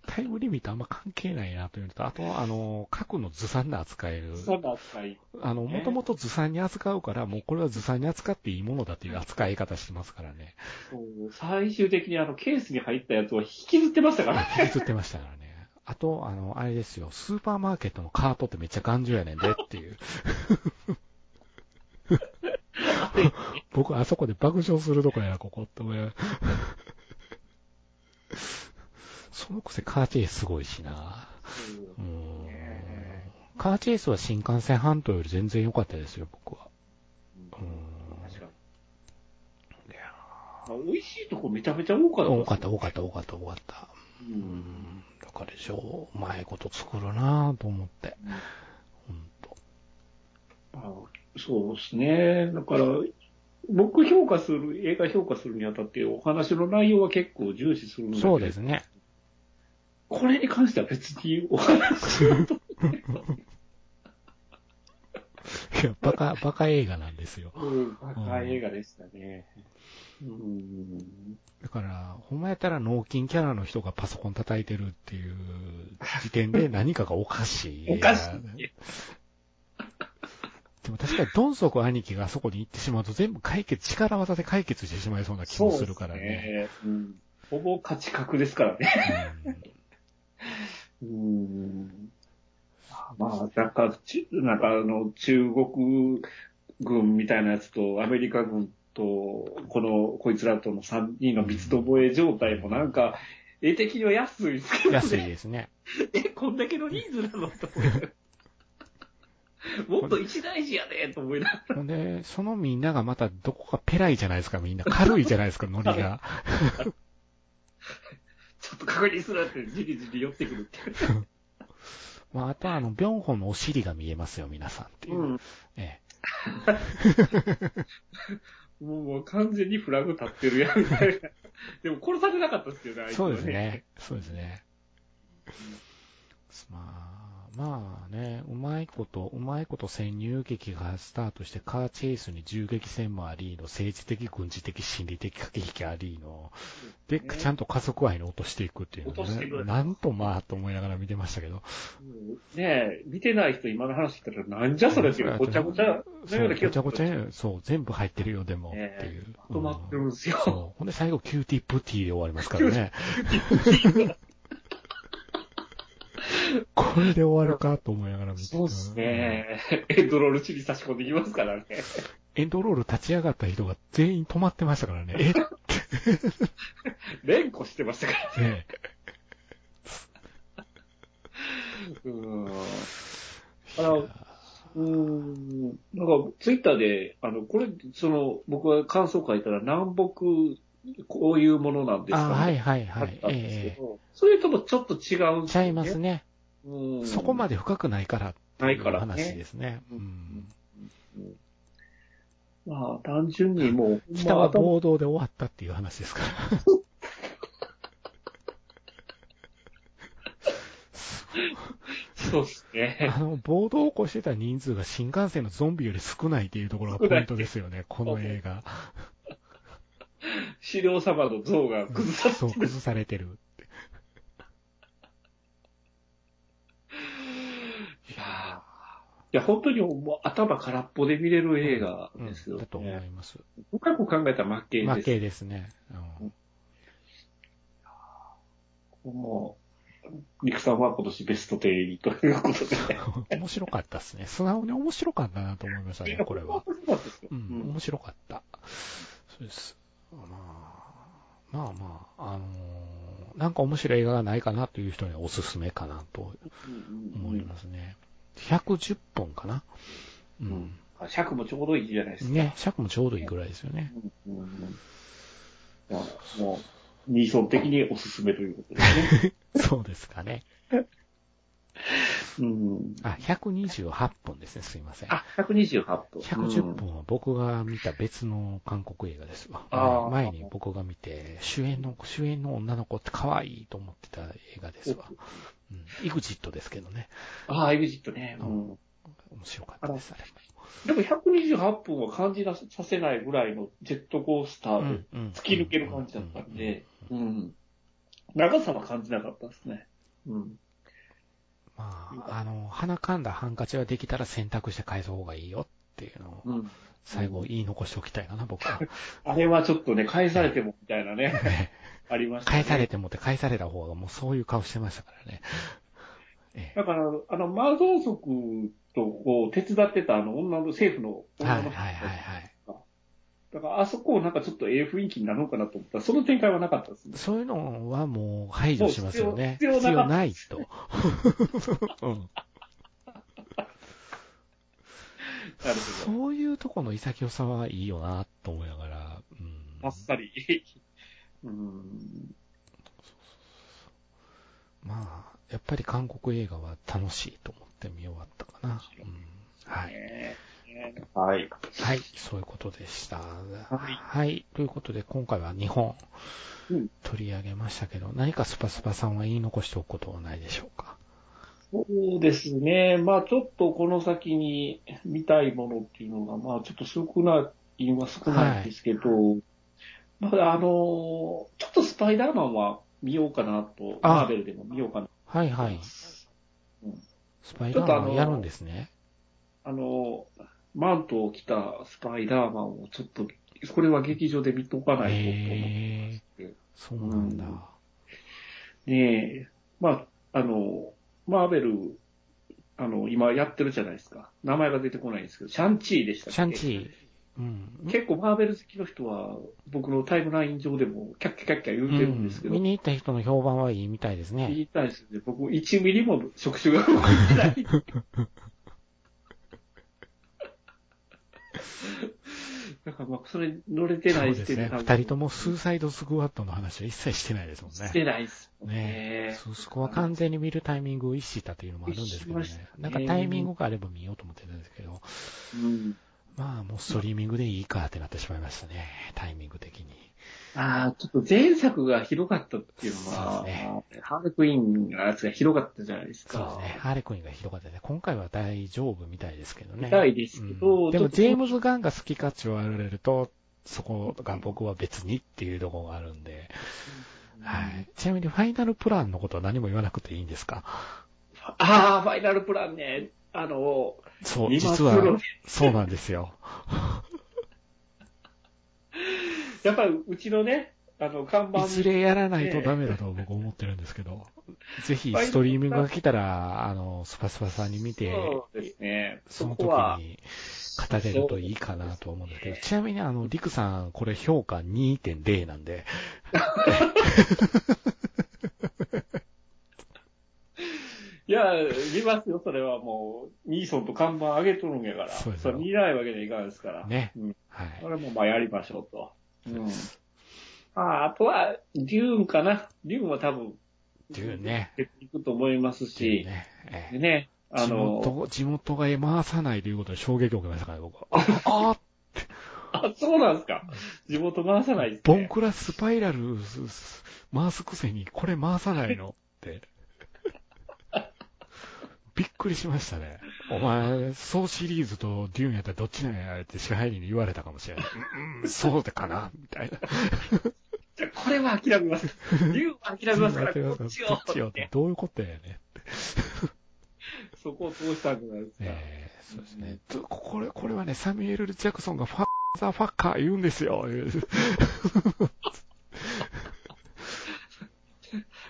タイムリミットあんま関係ないなというのと、あと、あの、核のずさんな扱える。そんな扱い。あの、もともとずさんに扱うから、もうこれはずさんに扱っていいものだという扱い方してますからね。そう最終的にあの、ケースに入ったやつを引きずってましたからね。映ってましたからね。あと、あの、あれですよ、スーパーマーケットのカートってめっちゃ頑丈やねんでっていう。僕、あそこで爆笑するとこやな、ここって思いそのくせカーチェイスすごいしな。うーん。カーチェイスは新幹線半島より全然良かったですよ、僕は。うーん。確かに。いやあ美味しいとこめちゃめちゃ多かったね、多かった、多かった、多かった、多かった。う。うんからでしょう、うまいこと作るなぁと思って。ほんと。あそうですね。だから、僕評価する、映画評価するにあたってお話の内容は結構重視するんだけど、そうですね。これに関しては別にお話しようと。いや、バカ、バカ映画なんですよ。うん、バカ映画でしたね。うん。だから、ほんまやったら脳筋キャラの人がパソコン叩いてるっていう時点で何かがおかしい。おかしい。でも確かにドンソク兄貴があそこに行ってしまうと全部解決、力技で解決してしまいそうな気もするからね。そうですね。うん。ほぼ勝ち確ですからね。うんうん。まあ、なんか、ちなんかあの、中国軍みたいなやつと、アメリカ軍と、この、こいつらとの3人の三つどもえ状態もなんか、絵的には安いですけど、ね。安いですね。え、こんだけの人数なのと思いながらもっと一大事やねと思いながら。で、そのみんながまたどこかペライじゃないですか、みんな。軽いじゃないですか、ノリが。ちょっと確認するって、じりじり寄ってくるって。まあ、あとはあの、ビョンホンのお尻が見えますよ、皆さんっていう。うん。えもうもう完全にフラグ立ってるやん、みたいな。でも殺されなかったっすけどね、あいつはそうですね。そうですね。まあ、まあね、うまいこと、うまいこと潜入劇がスタートして、カーチェイスに銃撃戦もありの、政治的、軍事的、心理的駆け引きありの、で、ねちゃんと家族愛に落としていくっていうのね、なんとまあと思いながら見てましたけど。ねえ、見てない人今の話聞いたら、なんじゃそれっていう、ごちゃごちゃのよそうう、な気がごちゃごちゃにそう、全部入ってるよ、でも、ってねいう。止まってるんですよ。ほんで最後、キューティープティーで終わりますからね。これで終わるかと思いながら見てそうですね。エンドロール地に差し込んできますからね。エンドロール立ち上がった人が全員止まってましたからね。え連呼してましたからね。ねうん。あの、うーん、なんか、ツイッターで、あの、これ、その、僕が感想書いたら、南北、こういうものなんですかあ、はいはいはい。あったんですけえど、それともちょっと違うんですえちゃいますね。うん。そこまで深くないからってないいうからね話ですね。まあ、単純にもう、北は暴動で終わったっていう話ですから。そうですね。あの、暴動を起こしてた人数が新幹線のゾンビより少ないっていうところがポイントですよね、この映画。資料様の像が崩されそう、てる。崩されてる。いやーいや、本当にもう頭空っぽで見れる映画うんですよだと思ね。います。深く考えたら負けです。負けですね。うんもう、リクさんは今年ベスト10入りということで。面白かったですね。素直に面白かったなと思いましたね、これは。う、うんん面白かった。そうです。まあ、まあまあ、あのーなんか面白い映画がないかなという人にはおすすめかなと思いますね。110本かな。ううん尺もちょうどいいじゃないですか。ね、尺もちょうどいいぐらいですよね。うんうんうんもう、ニーソン的におすすめということですね。そうですかね。うん。あ、128本ですね、すいません。あ、128分。110本は僕が見た別の韓国映画ですわ。あー前前に僕が見て、主演の、主演の女の子って可愛いと思ってた映画ですわ。うん。イグジットですけどね。ああ、エグジットね。ううんん。面白かったです、あれでも128分は感じさせないぐらいのジェットコースタも。ーで突き抜ける感じだったんで、うん。長さは感じなかったですね。うん。まあ、あの、鼻かんだハンカチができたら選択して返す方がいいよっていうのを、うん。最後言い残しておきたいかな、僕は。あれはちょっとね、返されてもみたいなね、ありましたね。返されてもって返された方がもうそういう顔してましたからね。えだから、あの、魔造族とこう手伝ってたあの女の政府のえ。はい女のはいはいはい。だから、あそこをなんかちょっとええ雰囲気になるのかなと思ったら、その展開はなかったですね。そういうのはもう排除しますよね。もう必要ないと。そういうとこの潔さはいいよな、と思いながら。うんあっさり。うん。まあ、やっぱり韓国映画は楽しいと思って見終わったかな。うんはい。はい。はい、そういうことでした。いはい。ということで、今回は日本うん取り上げましたけど、何かスパスパさんは言い残しておくことはないでしょうか？そうですね。まあちょっとこの先に見たいものっていうのが、まあちょっと少ないのは少ないんですけど、まああの、ちょっとスパイダーマンは見ようかなと、あマーベルでも見ようかな。はいはい。うんスパイダーマンやるんですね。あの、マントを着たスパイダーマンをちょっと、これは劇場で見とかないとと思って。そうなんだ。ねえ、まあ、あの、マーベル、あの、今やってるじゃないですか。名前が出てこないんですけど、シャンチーでしたっけ？シャンチー。うん。結構マーベル好きの人は、僕のタイムライン上でもキャッキャキャッキャ言うてるんですけど、見に行った人の評判はいいみたいです言ね。いたいですね。僕、1ミリも触手が動いてない。だからまあ、それ乗れてないそうですね。二人ともスーサイドスクワットの話は一切してないですもんね。してないですもんねね。そうそこは完全に見るタイミングを意識したというのもあるんですけどねしまし。たねなんかタイミングがあれば見ようと思ってたんですけど、うん。まあもうストリーミングでいいかってなってしまいましたね、タイミング的に。ああ、ちょっと前作が広かったっていうのは、そうですねハーレクイーンのやつが広かったじゃないですか。そうですね。ハーレクイーンがひどかったね。今回は大丈夫みたいですけどね。みたいですけどうんでも、ジェームズ・ガンが好きかって言われると、そこが僕は別にっていうところがあるんで。はい。ちなみに、ファイナルプランのことは何も言わなくていいんですか？ああ、ファイナルプランね。あの、そう、今実はそうなんですよ。やっぱりうちのね、あの、看板。いずれやらないとダメだと僕思ってるんですけど、ぜひストリーミングが来たら、あの、スパスパさんに見て、そうですね。その時に語れるといいかなと思うんですけど、ちなみにあの、リクさん、これ評価2.0なんで、いや、見ますよ、それはもう、ニーソンと看板上げとるんやから。そうですよれ見ないわけにはいかんですから。ねうん。はい。それもまあやりましょうと。うん。ああ、あとは、デューンかな。デューンは多分、デューンね。出ていくと思いますし、ね、ええでね、あ地の、元、地元が回さないということで衝撃を受けましたから、僕は。あああ、そうなんですか。地元回さないですね。ボンクラスパイラル回すくせにこれ回さないのって。くりしましたね。お前、ソーシリーズとデューンやったらどっちなんやって支配人に言われたかもしれない。うん、うんそうでかなみたいな。じゃあこれは諦めます。デューンは諦めますから、こっちをどっちよってどういうことやねん。そこを通したくないですか。ええそうですね。とこれ、これはね、サミュエル・ジャクソンがファッザ・ファッカー言うんですよ。言う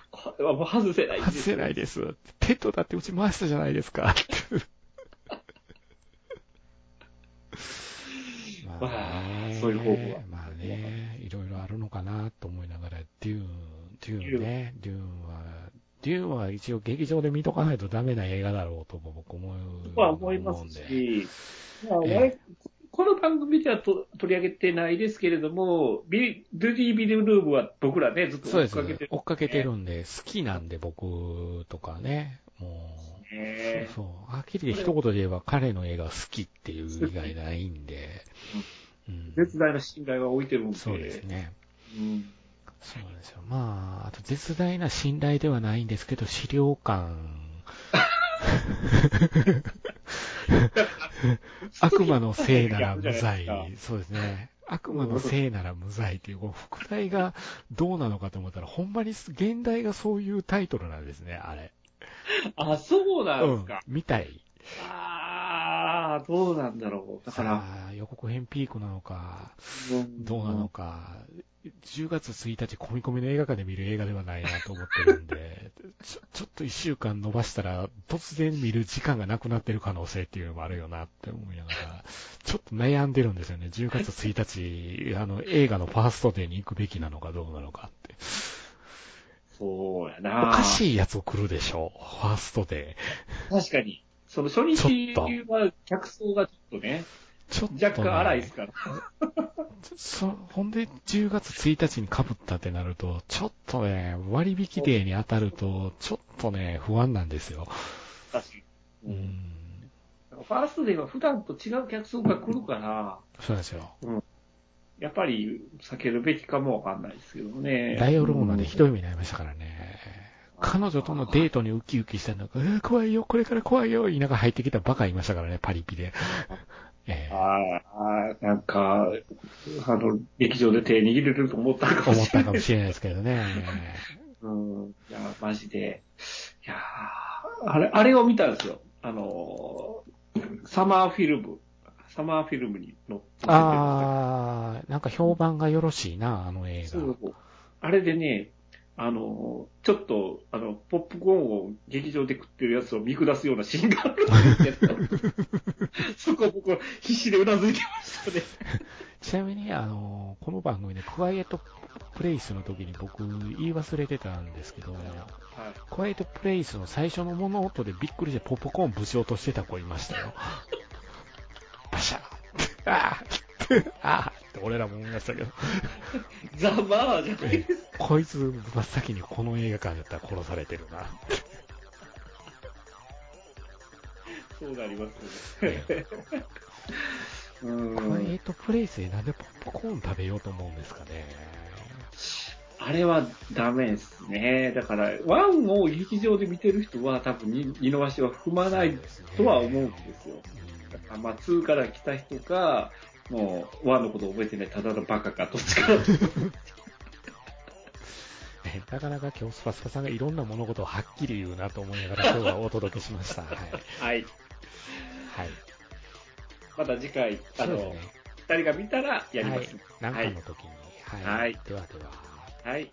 これはもう外せないんです外せないです。テッドだってうち回したじゃないですか。まあそういう方法はまあね、いろいろあるのかなと思いながら、デューン、デューンね、デューンは、デューンは一応劇場で見とかないとダメな映画だろうと僕思う。まあ思いますし、まあええ我々この番組ではと取り上げてないですけれども、ビドゥディ・ビルルームは僕らね、ずっと追っかけて。追っかけてるんで、好きなんで僕とかね、もう、ね。そうそう。はっきりで一言で言えば彼の映画好きっていう以外ないんで、うん、絶大な信頼は置いてるんで。そうですね。うん。そうなんですよ。まあ、あと絶大な信頼ではないんですけど、資料館。悪魔のせいなら無罪。そうですね。悪魔のせいなら無罪っていう、この副題がどうなのかと思ったら、ほんまに現代がそういうタイトルなんですね、あれ。あ、そうなんうんですか。。みたい。ああ、どうなんだろう。だから、予告編ピークなのか、うんどうなのか、10月1日込み込みの映画館で見る映画ではないなと思ってるんで、ちょちょっと1週間伸ばしたら、突然見る時間がなくなってる可能性っていうのもあるよなって思いながら、ちょっと悩んでるんですよね。10月1日、あの、映画のファーストデーに行くべきなのかどうなのかって。そうやおな。かしいやつを来るでしょう。ファーストデ確かに。その初日は客層がちょっとね、ー。ちょっと、ね、若干荒いですから。そ、ほんで10月1日に被ったってなると、ちょっとね、割引デーに当たると、ちょっとね、不安なんですよ。確かに。うん。ファーストデーは普段と違う客層が来るから、そうですよ。やっぱり避けるべきかもわかんないですけどね。ダイオローナでひい。どい目になりましたからね。彼女とのデートにウキウキしたのが、えー怖いよ、これから怖いよ、言いながら入ってきたバカいましたからね、パリピで。えーああ、なんか、あの、劇場で手握れると思ったかも思っしれない。たかもしれないですけどね。うん。いや、マジで。いやーあれ、あれを見たんですよ。あのー、サマーフィルム。サマーフィルムに載っててあー、なんか評判がよろしいな、あの映そ画。う。あれでね、あのー、ちょっと、あの、ポップコーンを劇場で食ってるやつを見下すようなシーンがあるんですけど、そこ僕必死でうなずいてましたね。ちなみに、あの、この番組でクワイエットプレイスの時に僕言い忘れてたんですけど、はい。クワイエットプレイスの最初の物音でびっくりしてポップコーンぶち落としてた子いましたよ。パシャーあー あーって俺らも思いましたけど、ザ・マーじゃないですか。こいつ真っ先にこの映画館だったら殺されてるな。そうなりますよね。うんクエットプレイスでなんでポップコーン食べようと思うんですかね。あれはダメですね。だから、ワンを劇場で見てる人は多分に二の足は踏まないとは思うんですよ。まあ、2から来た人か、もう、ワンのこと覚えてない、ただのバカか、どっちか。ねなかなか今日スパスパさんがいろんな物事をはっきり言うなと思いながら 今日はお届けしました。はい。はい。はい。また次回、あの、ね。二人が見たらやります。はい。なんかの時に。はい。はいではでは。はい。